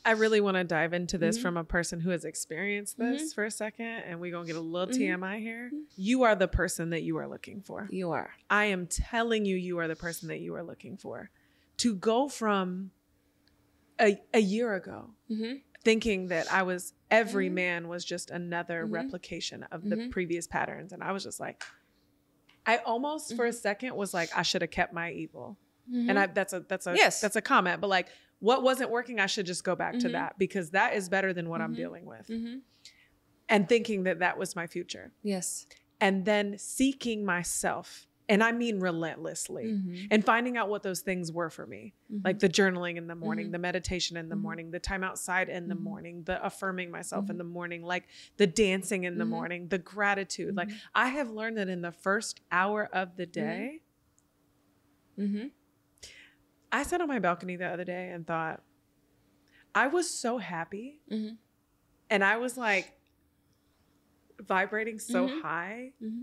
I really want to dive into this mm-hmm. from a person who has experienced this mm-hmm. for a second, and we're gonna get a little mm-hmm. TMI here. You are the person that you are looking for. You are. I am telling you, you are the person that you are looking for. To go from a, a year ago, mm-hmm thinking that I was every mm-hmm. man was just another mm-hmm. replication of the mm-hmm. previous patterns. And I was just like, I almost for a mm-hmm. second was like, I should have kept my evil. And mm-hmm. I that's a that's a yes. that's a comment. But like what wasn't working, I should just go back to mm-hmm. that because that is better than what I'm dealing with. And thinking that that was my future. Yes. And then seeking myself and I mean relentlessly, mm-hmm. and finding out what those things were for me, mm-hmm. like the journaling in the morning, mm-hmm. the meditation in the mm-hmm. morning, the time outside in the mm-hmm. morning, the affirming myself in mm-hmm. the morning, like the dancing in the morning, the gratitude. Like I have learned that in the first hour of the day, I sat on my balcony the other day and thought, I was so happy, mm-hmm. and I was like vibrating so mm-hmm. high mm-hmm.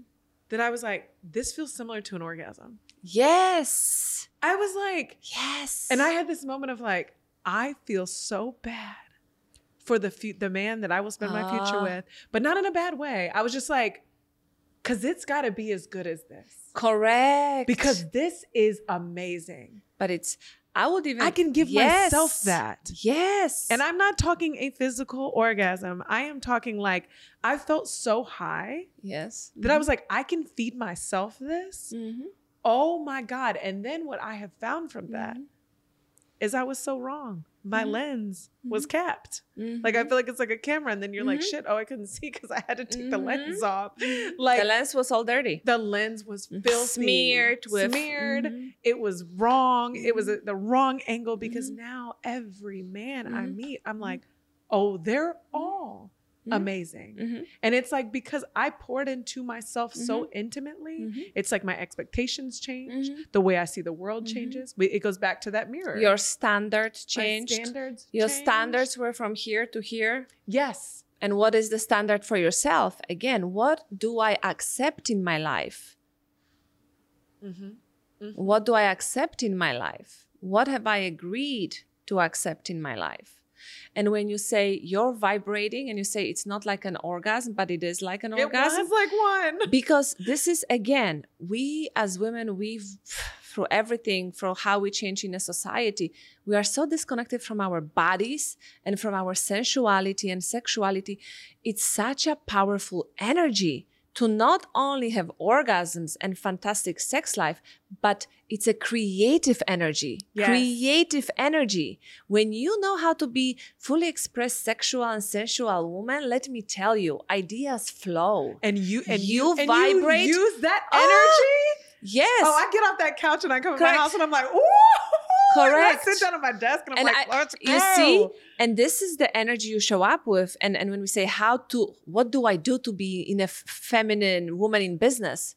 that I was like, this feels similar to an orgasm. Yes. I was like, yes. And I had this moment of like, I feel so bad for the the man that I will spend my future ah. with, but not in a bad way. I was just like, cause it's got to be as good as this. Correct. Because this is amazing. But it's I would even I can give yes. myself that. Yes. And I'm not talking a physical orgasm. I am talking like I felt so high. Yes. That mm-hmm. I was like, I can feed myself this. Mm-hmm. Oh my God. And then what I have found from that mm-hmm. is I was so wrong my mm-hmm. lens was mm-hmm. capped. Mm-hmm. Like I feel like it's like a camera, and then you're like, mm-hmm. shit, oh, I couldn't see because I had to take the lens mm-hmm. off. Like the lens was all dirty. The lens was filthy, smeared with smeared. It was wrong. It was a, the wrong angle because now every man I meet, I'm like, oh, they're all Mhm. amazing. Mhm. And it's like because I poured into myself so Mm-hmm. intimately, Mhm. it's like my expectations change, Mhm. the way I see the world Mhm. changes. It goes back to that mirror. Your standards My changed. standards. Your changed. standards were from here to here. Yes. And what is the standard for yourself? Again, what do I accept in my life? Mm-hmm. What do I accept in my life? What have I agreed to accept in my life? And when you say you're vibrating and you say it's not like an orgasm, but it is like an It orgasm, was like one. because this is again we as women we've through everything through how we change in a society we are so disconnected from our bodies and from our sensuality and sexuality. It's such a powerful energy to not only have orgasms and fantastic sex life but it's a creative energy Yes. creative energy when you know how to be fully expressed sexual and sensual woman let me tell you ideas flow And you and You you, and vibrate- You use that Oh, energy. yes Oh, I get off that couch and I come to my house and I'm like, ooh. Correct. And I sit down at my desk and I'm And like, I- let's go. you see and this is the energy you show up with and and when we say how to what do i do to be in a f- feminine woman in business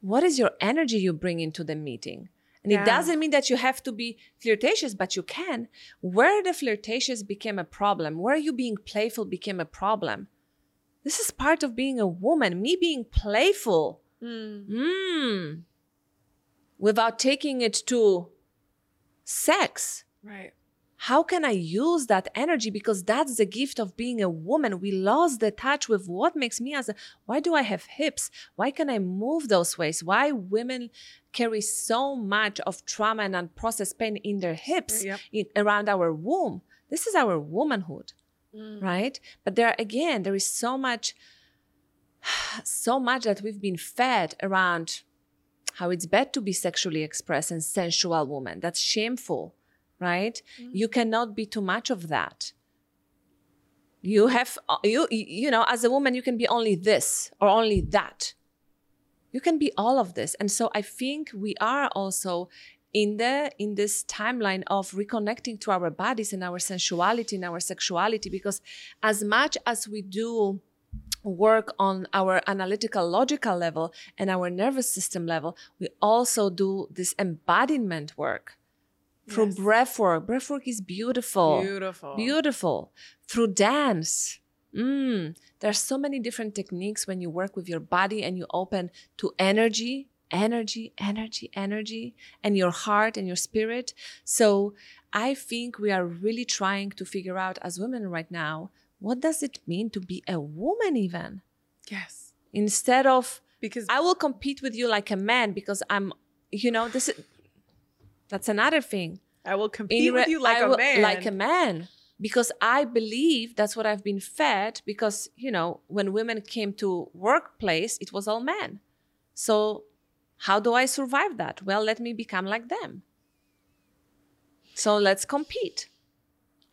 what is your energy you bring into the meeting and Yeah. it doesn't mean that you have to be flirtatious but you can where the flirtatious became a problem where you being playful became a problem this is part of being a woman me being playful Mm. mm, without taking it to sex Right. how can I use that energy? Because that's the gift of being a woman. We lost the touch with what makes me as a why do I have hips? Why can I move those ways? Why women carry so much of trauma and unprocessed pain in their hips, Yep. in, around our womb? This is our womanhood, Mm. right? But there again, there is so much, so much that we've been fed around how it's bad to be sexually expressed and sensual woman. That's shameful, right? Mm-hmm. You cannot be too much of that. You have you you know as a woman you can be only this or only that. You can be all of this. And so I think we are also in the in this timeline of reconnecting to our bodies and our sensuality and our sexuality because as much as we do work on our analytical logical level and our nervous system level we also do this embodiment work through Yes. breath work breath work is beautiful Beautiful. beautiful through dance mm. there's so many different techniques when you work with your body and you open to energy energy energy energy and your heart and your spirit so i think we are really trying to figure out as women right now what does it mean to be a woman even Yes. instead of Because i will compete with you like a man because i'm you know this is that's another thing I will compete re- with you like I a will- man. Like a man. Because I believe that's what I've been fed. Because, you know, when women came to workplace, it was all men. So how do I survive that? Well, let me become like them. So let's compete.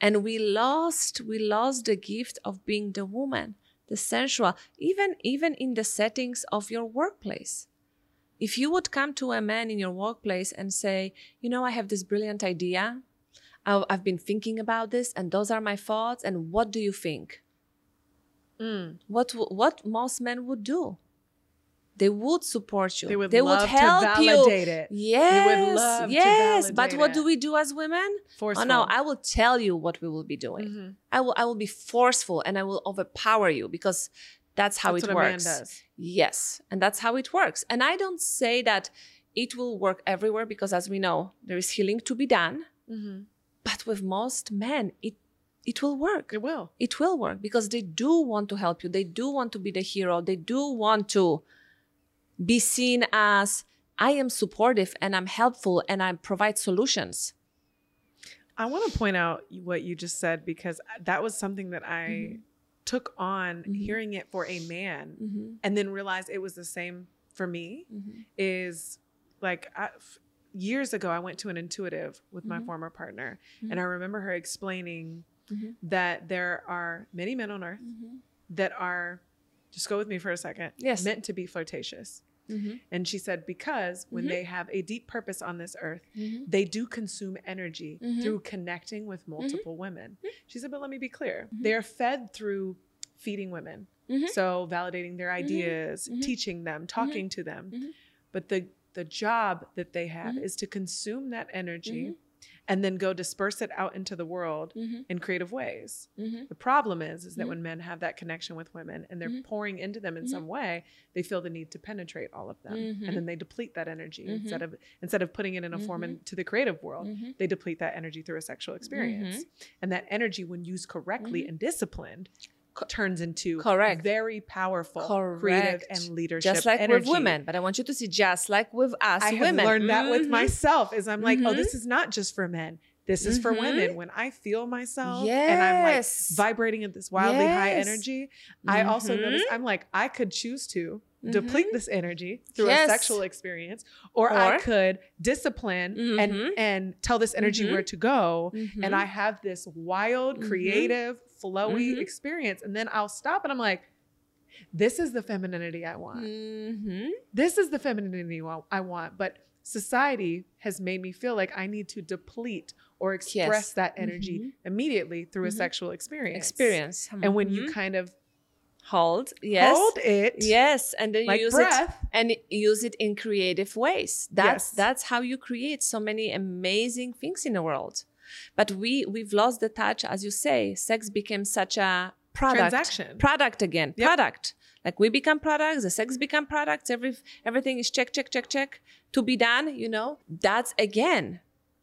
And we lost, we lost the gift of being the woman, the sensual, even even in the settings of your workplace if you would come to a man in your workplace and say, you know, I have this brilliant idea, I've been thinking about this, and those are my thoughts, and what do you think? Mm. What what most men would do? They would support you. They would they love would help to validate you. it. Yes, love to yes. But what it. do we do as women? Forceful. Oh no, I will tell you what we will be doing. Mhm. I will I will be forceful and I will overpower you because that's how That's it what a man works. does. Yes, and that's how it works. And I don't say that it will work everywhere because, as we know, there is healing to be done. Mm-hmm. But with most men, it it will work. It will. It will work because they do want to help you. They do want to be the hero. They do want to be seen as I am supportive and I'm helpful and I provide solutions. I want to point out what you just said because that was something that I Mhm. took on Mhm. hearing it for a man Mm-hmm. and then realized it was the same for me is like I, f- years ago I went to an intuitive with my Mhm. former partner Mhm. and I remember her explaining that there are many men on earth that are just go with me for a second Yes. meant to be flirtatious Mm-hmm. and she said because when Mhm. they have a deep purpose on this earth Mm-hmm. they do consume energy Mhm. through connecting with mm-hmm. multiple women. Mm-hmm. She said, but let me be clear. Mm-hmm. They are fed through feeding women. So validating their ideas, teaching them, talking to them. But the the job that they have is to consume that energy. And then go disperse it out into the world Mhm. in creative ways. Mhm. The problem is is that Mhm. when men have that connection with women and they're Mhm. pouring into them in Mhm. some way, they feel the need to penetrate all of them. And then they deplete that energy instead of instead of putting it in a form into the creative world. They deplete that energy through a sexual experience. And that energy when used correctly and disciplined turns into Correct. very powerful creative and leadership Just like energy. with women, but I want you to see just like with us I have women. learned that with Mhm. myself is I'm like, oh, Mhm. this is not just for men. This is for Mhm. women. When I feel myself and I'm like vibrating at this wildly high Yes. energy, I also Mhm. notice I'm like, I could choose to deplete Mhm. this energy through Yes. a sexual experience, or, I could discipline and Mhm. and tell this energy where to go. And I have this wild, creative, flowy Mhm. experience. And then I'll stop and I'm like, this is the femininity I want Mhm. this is the femininity I want. But society has made me feel like I need to deplete or express Yes. that energy Mhm. immediately through a Mhm. sexual experience. experience. And when you Mhm. kind of hold, yes, hold it, yes, and then like you use breath, it and use it in creative ways. That's Yes. that's how you create so many amazing things in the world. But we we've lost the touch, as you say. Sex became such a product, Transaction. product again, Yep. product. Like we become products, the sex become products. Every everything is check, check, check, check to be done. You know, that's again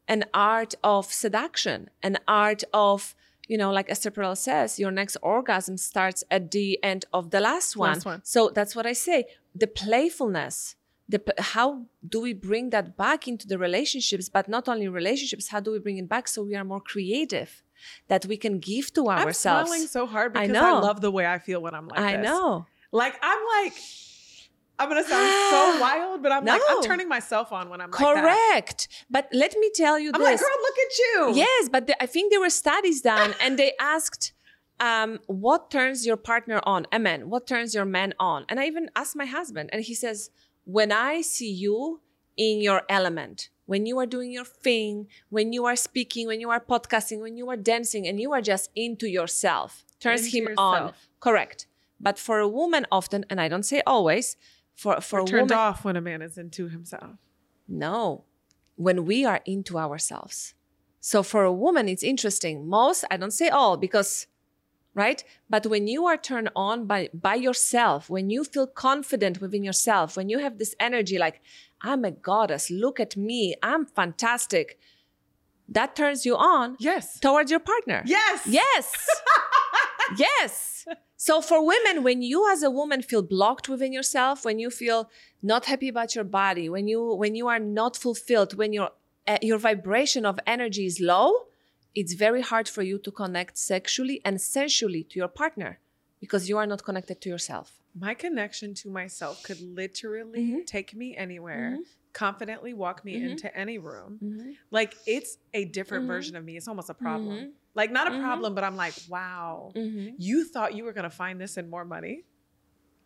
an art of seduction, an art of you know, like Esther Perel says, your next orgasm starts at the end of the last one. Last one. So that's what I say. The playfulness, the how do we bring that back into the relationships? But not only relationships, how do we bring it back so we are more creative, that we can give to ourselves I'm smiling so hard because I, know. love the way I feel when I'm like I this. know. Like I'm like, I'm gonna sound so wild, but I'm like, I'm No. turning myself on when I'm like that. Correct. But let me tell you I'm this. like, girl, look at you. Yes, but the, I think there were studies done, and they asked, um, "What turns your partner on?" A man. What turns your man on? And I even asked my husband, and he says, "When I see you in your element, when you are doing your thing, when you are speaking, when you are podcasting, when you are dancing, and you are just into yourself, turns Into him on." Correct. But for a woman, often, and I don't say always, for for We're a turned woman, off when a man is into himself. no, when we are into ourselves. So for a woman, it's interesting. Most, I don't say all because, right? But when you are turned on by, by yourself, when you feel confident within yourself, when you have this energy like, I'm a goddess, look at me, I'm fantastic, that turns you on Yes. towards your partner. Yes. Yes. yes. So for women, when you as a woman feel blocked within yourself, when you feel not happy about your body, when you when you are not fulfilled, when your uh, your vibration of energy is low, it's very hard for you to connect sexually and sensually to your partner because you are not connected to yourself. My connection to myself could literally Mhm. take me anywhere, confidently walk me Mhm. into any room. Mm-hmm. Like it's a different Mhm. version of me. It's almost a problem. Mhm. Like not a Mhm. problem, but I'm like, wow, Mm-hmm. you thought you were gonna find this in more money.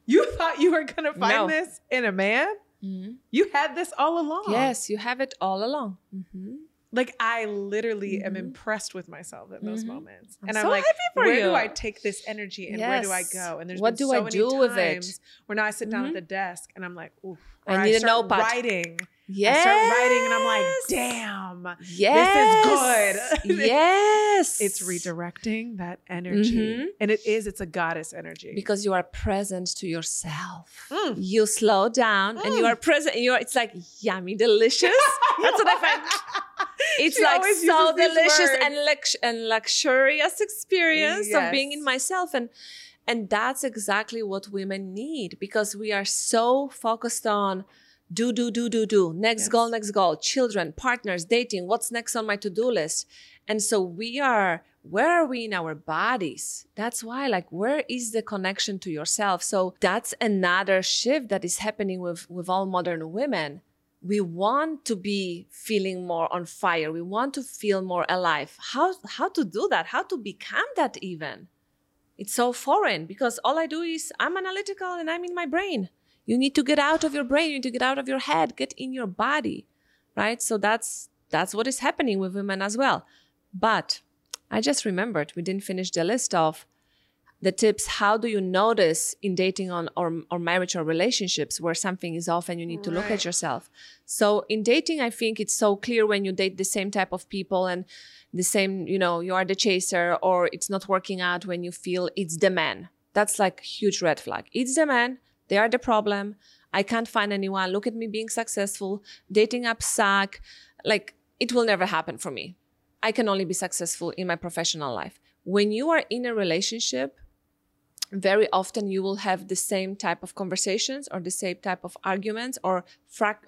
You thought you were gonna find No. this in a man. Mm-hmm. You had this all along. Yes, you have it all along. Mm-hmm. Like I literally am Mhm. impressed with myself in those Mhm. moments, I'm and so I'm like, happy for where you. do I take this energy and where do I go? And there's What do so I many do with it? where now I sit down Mhm. at the desk and I'm like, ooh, I need a start notepad. writing. Yes. I start writing and I'm like, damn, Yes. This is good. yes. it's redirecting that energy, Mhm. and it is. It's a goddess energy. because you are present to yourself. Mm. You slow down and you Mm. are present. You're it's like yummy, delicious. That's what I find. It's She like so delicious and lux- and luxurious experience of being in myself and and that's exactly what women need because we are so focused on do do do do do next Yes. goal next goal children partners dating what's next on my to-do list. And so we are where are we in our bodies? That's why like where is the connection to yourself? So that's another shift that is happening with with all modern women we want to be feeling more on fire. We want to feel more alive. How how to do that? How to become that even? It's so foreign because all i do is i'm analytical and i'm in my brain. You need to get out of your brain. You need to get out of your head. Get in your body right? So that's that's what is happening with women as well. But i just remembered we didn't finish the list of the tips how do you notice in dating on or, or marriage or relationships where something is off and you need to look at yourself? So in dating i think it's so clear when you date the same type of people and the same you know you are the chaser or it's not working out when you feel it's the man. That's like huge red flag. It's the man. They are the problem. I can't find anyone. Look at me being successful. Dating apps suck. Like it will never happen for me. I can only be successful in my professional life. When you are in a relationship very often you will have the same type of conversations or the same type of arguments or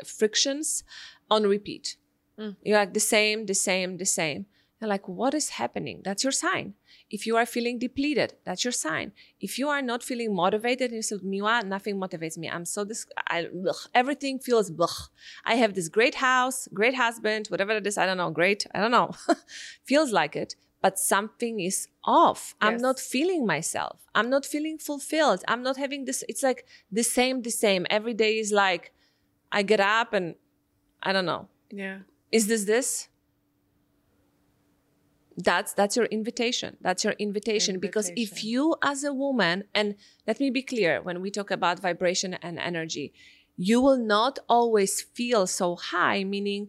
frictions on repeat. Mm. You're like the same, the same, the same. You're like, what is happening? That's your sign. If you are feeling depleted, that's your sign. If you are not feeling motivated, you said, Miwa, nothing motivates me. I'm so this, I, ugh, everything feels, ugh. I have this great house, great husband, whatever it is. I don't know, great. I don't know. feels like it but something is off. I'm not feeling myself. I'm not feeling fulfilled. I'm not having this. It's like the same, the same. Every day is like, I get up and I don't know. Yeah. Is this this? That's that's your invitation. That's your invitation. Because if you as a woman, and let me be clear, when we talk about vibration and energy, you will not always feel so high, meaning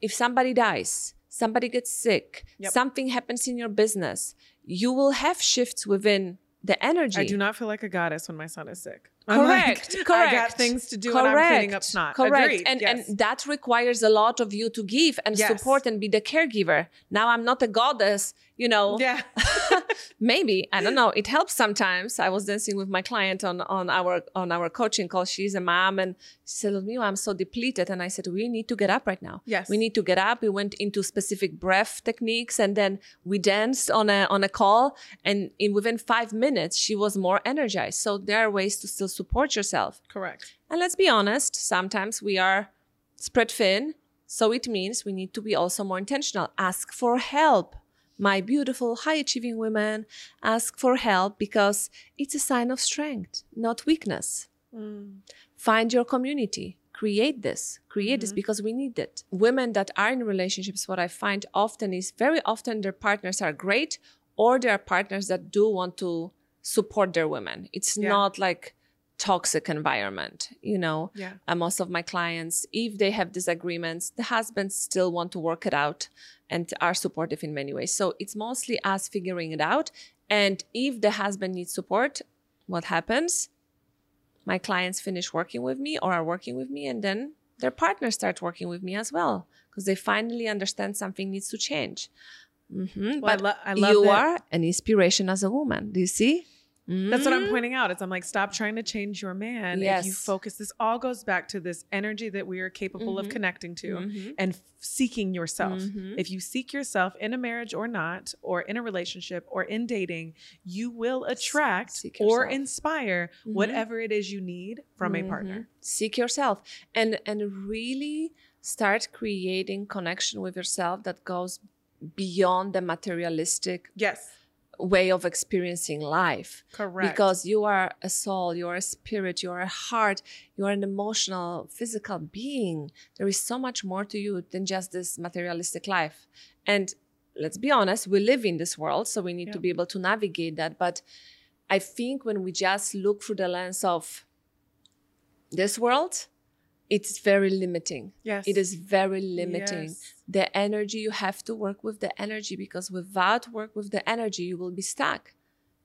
if somebody dies, somebody gets sick, Yep. something happens in your business, you will have shifts within the energy. I do not feel like a goddess when my son is sick. I'm like, Correct. I correct. got things to do and I'm cleaning up snot. Correct. Agreed. And yes. and that requires a lot of you to give and Yes. support and be the caregiver. Now I'm not a goddess, you know. yeah. Maybe I don't know. It helps sometimes. I was dancing with my client on on our on our coaching call. She's a mom, and she said, "Ludmila, I'm so depleted." And I said, "We need to get up right now. Yes. we need to get up." We went into specific breath techniques, and then we danced on a on a call. And in within five minutes, she was more energized. So there are ways to still support yourself. Correct. And let's be honest, sometimes we are spread thin. So it means we need to be also more intentional. Ask for help. My beautiful, high achieving women, ask for help because it's a sign of strength, not weakness. Mm. Find your community. Create this. Create this Mhm. because we need it. Women that are in relationships, what I find often is very often their partners are great or there are partners that do want to support their women. It's Yeah. not like toxic environment you know Yeah. uh, most of my clients if they have disagreements the husbands still want to work it out and are supportive in many ways so it's mostly us figuring it out and if the husband needs support what happens my clients finish working with me or are working with me and then their partners start working with me as well because they finally understand something needs to change Mhm. Well, I, but lo- I love you that. are an inspiration as a woman do you see That's what I'm Mhm. pointing out. Is I'm like, stop trying to change your man. If you focus, this all goes back to this energy that we are capable of Mhm. connecting to Mhm. and f- seeking yourself. Mhm. If you seek yourself in a marriage or not, or in a relationship or in dating, you will attract or inspire Mhm. whatever it is you need from a partner. Seek yourself and and really start creating connection with yourself that goes beyond the materialistic Yes. Way of experiencing life. Correct. Because you are a soul, you are a spirit, you are a heart, you are an emotional, physical being. There is so much more to you than just this materialistic life. And let's be honest, we live in this world, so we need to be able to navigate that. But I think when we just look through the lens of this world, it's very limiting. yes. It is very limiting. Yes. The energy you have to work with the energy because without work with the energy, you will be stuck.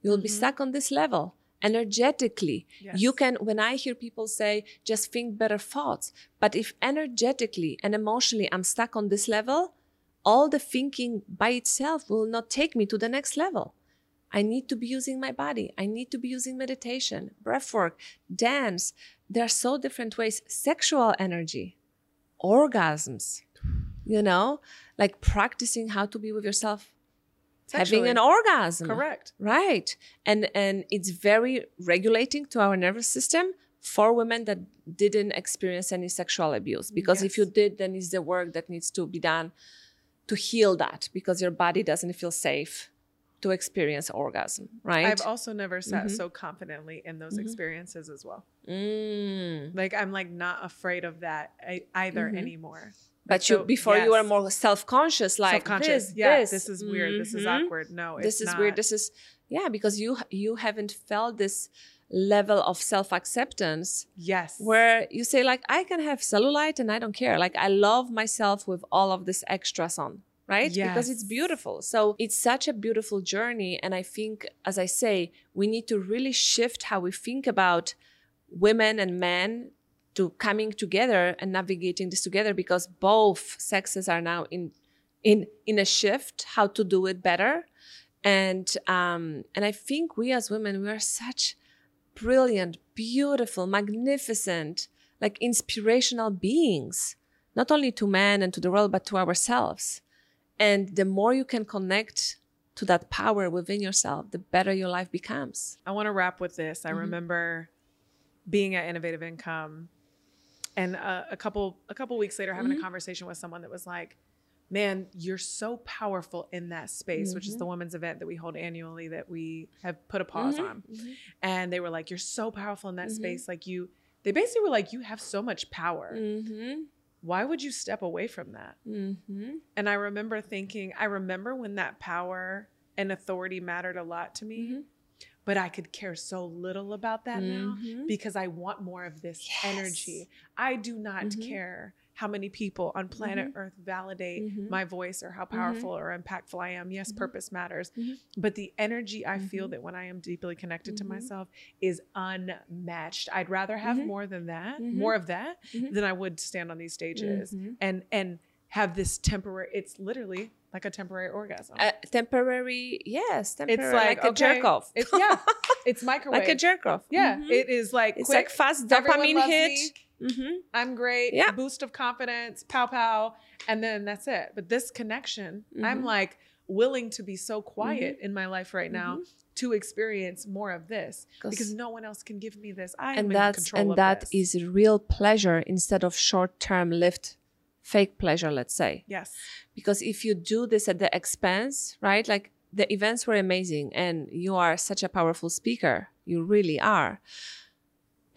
You will be mm-hmm. stuck on this level energetically. You can, when I hear people say, just think better thoughts, but if energetically and emotionally I'm stuck on this level, all the thinking by itself will not take me to the next level. I need to be using my body. I need to be using meditation, breath work, dance. There are so different ways. Sexual energy, orgasms, you know, like practicing how to be with yourself, having an orgasm. Correct. Right. And and it's very regulating to our nervous system for women that didn't experience any sexual abuse. Because if you did, then it's the work that needs to be done to heal that because your body doesn't feel safe to experience orgasm, right? I've also never sat Mhm. so confidently in those Mhm. experiences as well. Mm. Like I'm like not afraid of that either Mhm. anymore. But Like, you so, before you were more self-conscious, like self-conscious. this, yeah, this, this is weird. This is Mhm. awkward. No, This is weird. This is yeah because you you haven't felt this level of self-acceptance Yes. where you say like i can have cellulite and i don't care like i love myself with all of this extras on right? Because it's beautiful. So it's such a beautiful journey. And i think as i say we need to really shift how we think about women and men to coming together and navigating this together because both sexes are now in in in a shift how to do it better. And um and i think we as women we are such brilliant beautiful magnificent like inspirational beings not only to men and to the world but to ourselves and the more you can connect to that power within yourself the better your life becomes I want to wrap with this. I Mhm. remember being at Innovative Income, and uh, a couple a couple weeks later, having Mhm. a conversation with someone that was like, "Man, you're so powerful in that space," which is Mhm. the women's event that we hold annually that we have put a pause Mhm. on. And they were like, "You're so powerful in that Mhm. space. Like you." They basically were like, "You have so much power. Mm-hmm. Why would you step away from that?" Mm-hmm. And I remember thinking, I remember when that power and authority mattered a lot to me, Mhm. but I could care so little about that now Mhm. because I want more of this Yes. energy. I do not Mhm. care how many people on planet Earth validate Mhm. my voice or how powerful or impactful I am. Yes, Mhm. purpose matters, Mhm. but the energy I feel that when I am deeply connected to myself is unmatched. I'd rather have more than that, more of that, than I would stand on these stages and and have this temporary. It's literally like a temporary orgasm. Uh, temporary, yes, temporary, it's like, like, a okay, jerk off. It's yeah, it's microwave. like a jerk off. Yeah, Mhm. it is like it's quick. like fast dopamine hit. me, Mm-hmm. I'm great. Yeah. Boost of confidence, pow pow, and then that's it. But this connection, I'm Mhm. like willing to be so quiet in my life right now Mhm. to experience more of this because no one else can give me this. I am and in that's control and of that this. is real pleasure instead of short-term lived fake pleasure let's say yes. because if you do this at the expense right like the events were amazing and you are such a powerful speaker you really are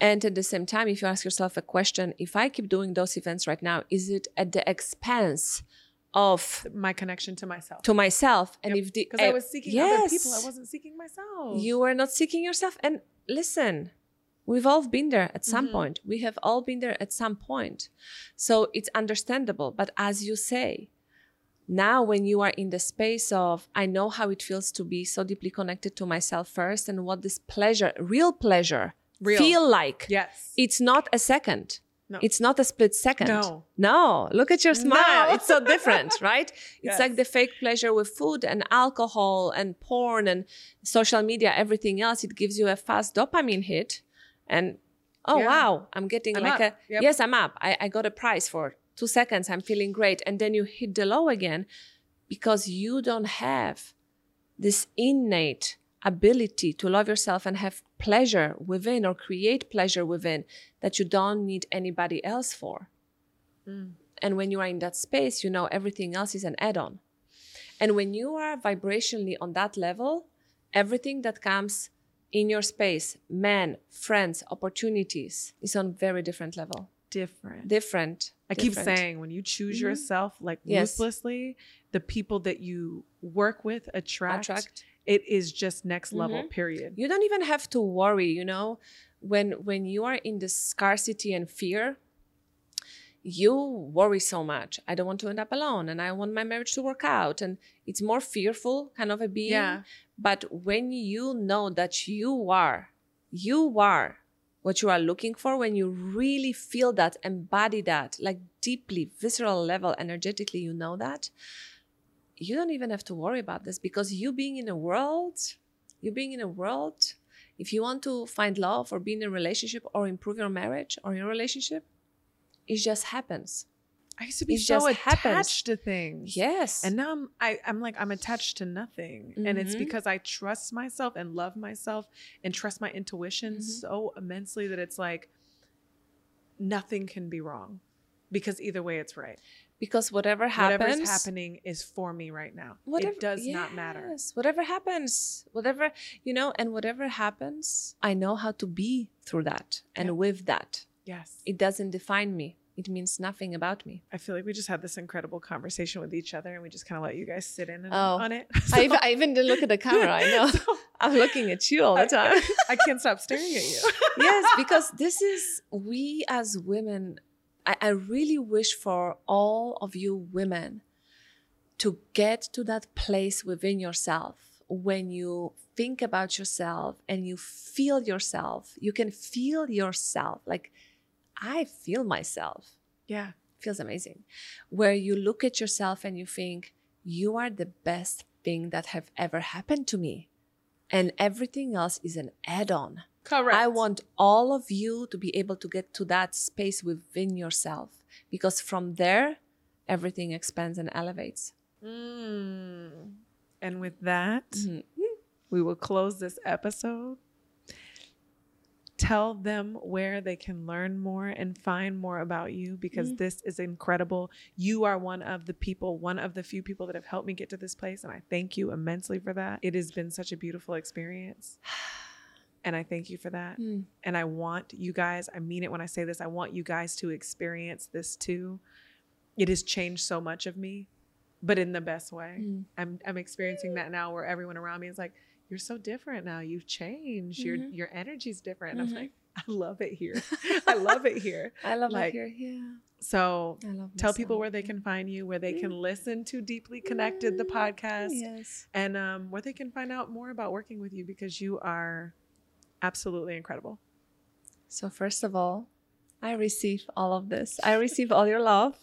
and at the same time if you ask yourself a question if i keep doing those events right now is it at the expense of My connection to myself. to myself and Yep. if the Because I eh, was seeking other people, I wasn't seeking myself. you were not seeking yourself and listen we've all been there at some Mhm. point we have all been there at some point so it's understandable but as you say now when you are in the space of i know how it feels to be so deeply connected to myself first and what this pleasure real pleasure Real. feel like yes. it's not a second No. it's not a split second No. no look at your smile No. it's so different right it's like the fake pleasure with food and alcohol and porn and social media everything else it gives you a fast dopamine hit and oh Yeah. wow i'm getting I'm like up. a Yep. yes i'm up I, I got a prize for two seconds i'm feeling great and then you hit the low again because you don't have this innate ability to love yourself and have pleasure within or create pleasure within that you don't need anybody else for Mm. and when you are in that space, you know everything else is an add on. And when you are vibrationally on that level, everything that comes in your space, men, friends, opportunities, is on a very different level. different. Different. I keep saying when you choose Mhm. yourself like Yes. ruthlessly, the people that you work with attract. attract. It is just next level. Mhm. Period. You don't even have to worry, you know, when when you are in the scarcity and fear, you worry so much. I don't want to end up alone and I want my marriage to work out. And it's more fearful kind of a being. Yeah. But when you know that you are, you are what you are looking for, when you really feel that, embody that, like deeply, visceral level, energetically, you know that, you don't even have to worry about this because you being in a world, you being in a world, if you want to find love or be in a relationship or improve your marriage or your relationship, it just happens. I used to be It so attached happens. to things. Yes. And now I'm I, I'm like I'm attached to nothing. And it's Mhm. because I trust myself and love myself and trust my intuition Mhm. so immensely that it's like nothing can be wrong. Because either way it's right. Because whatever happens, Whatever's happening is for me right now. it does not matter. Yes, Whatever happens, whatever, you know, and whatever happens, I know how to be through that and Yeah. with that. Yes. It doesn't define me. it means nothing about me. I feel like we just had this incredible conversation with each other and we just kind of let you guys sit in and, Oh. on it. I, even, I even didn't look at the camera. I know. So- I'm looking at you all the time. I can't stop staring at you. yes, because this is we as women. I, I really wish for all of you women to get to that place within yourself when you think about yourself and you feel yourself. You can feel yourself. Like I feel myself. Yeah. Feels amazing. Where you look at yourself and you think, you are the best thing that have ever happened to me. And everything else is an add-on. Correct. I want all of you to be able to get to that space within yourself because from there, everything expands and elevates. Mm. And with that, Mhm. we will close this episode. Tell them where they can learn more and find more about you because Mhm. this is incredible. You are one of the people, one of the few people that have helped me get to this place. And I thank you immensely for that. It has been such a beautiful experience. And I thank you for that. Mm. And I want you guys, I mean it when I say this, I want you guys to experience this too. It has changed so much of me, but in the best way. Mm. I'm I'm experiencing that now where everyone around me is like, You're so different now. You've changed. Your Mhm. your energy's different. And Mhm. I'm like, I love it here. I love it here. I love Like, it here. Yeah. So tell people where they can find you, where they can listen to Deeply Connected, the Mm, podcast, Yes. and um, where they can find out more about working with you because you are absolutely incredible. So, first of all, I receive all of this. I receive all your love.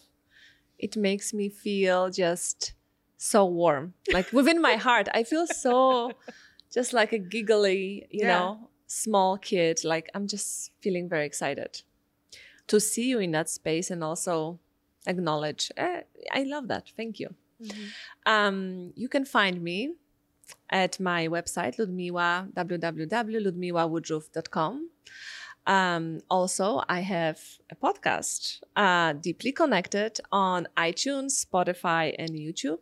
It makes me feel just so warm. Like within my heart, I feel so just like a giggly, you Yeah. know, small kid. Like I'm just feeling very excited to see you in that space and also acknowledge. eh, I love that. Thank you. Um, you can find me at my website, Ludmila, www.ludmilawoodruff.com. Um, also, I have a podcast, uh, Deeply Connected, on iTunes, Spotify, and YouTube.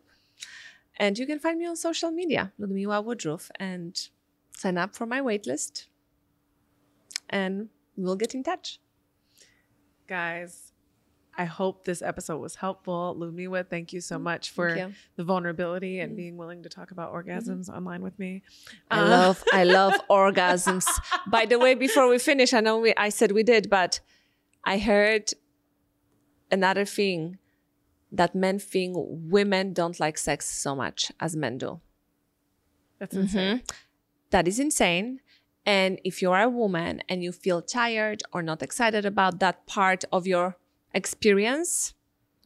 And you can find me on social media, Ludmila Woodruff, and sign up for my waitlist. And we'll get in touch. Guys, I hope this episode was helpful. Ludmila, thank you so much for the vulnerability and Mm. being willing to talk about orgasms online with me. I Uh, love I love orgasms. By the way, before we finish, I know we I said we did, but I heard another thing that men think women don't like sex so much as men do. That's insane. That is insane. And if you are a woman and you feel tired or not excited about that part of your experience,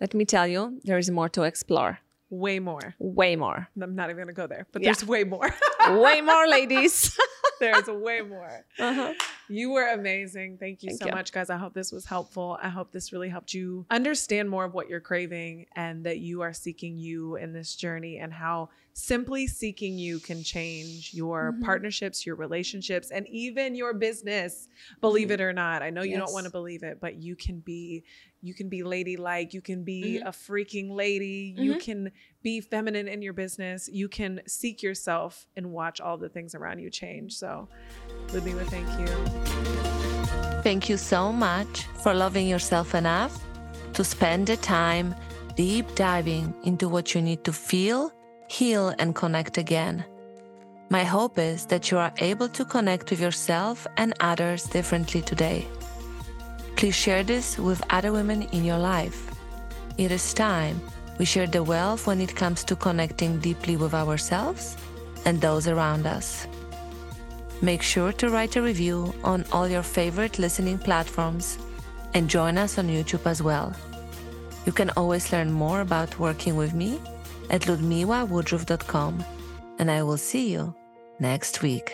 let me tell you, there is more to explore. Way more. Way more. I'm not even going to go there, but Yeah. there's way more. Way more, ladies. there's way more. Uh-huh. You were amazing. Thank you Thank so you. much, guys. I hope this was helpful. I hope this really helped you understand more of what you're craving and that you are seeking you in this journey and how simply seeking you can change your Mhm. partnerships, your relationships, and even your business. Believe it or not. I know you don't want to believe it, but you can be you can be ladylike, you can be Mhm. a freaking lady, you Mhm. can be feminine in your business, you can seek yourself and watch all the things around you change. So, Ludmila, thank you. Thank you so much for loving yourself enough to spend the time deep diving into what you need to feel, heal, and connect again. My hope is that you are able to connect with yourself and others differently today. Please share this with other women in your life. It is time we share the wealth when it comes to connecting deeply with ourselves and those around us. Make sure to write a review on all your favorite listening platforms and join us on YouTube as well. You can always learn more about working with me at ludmilawoodruff.com and I will see you next week.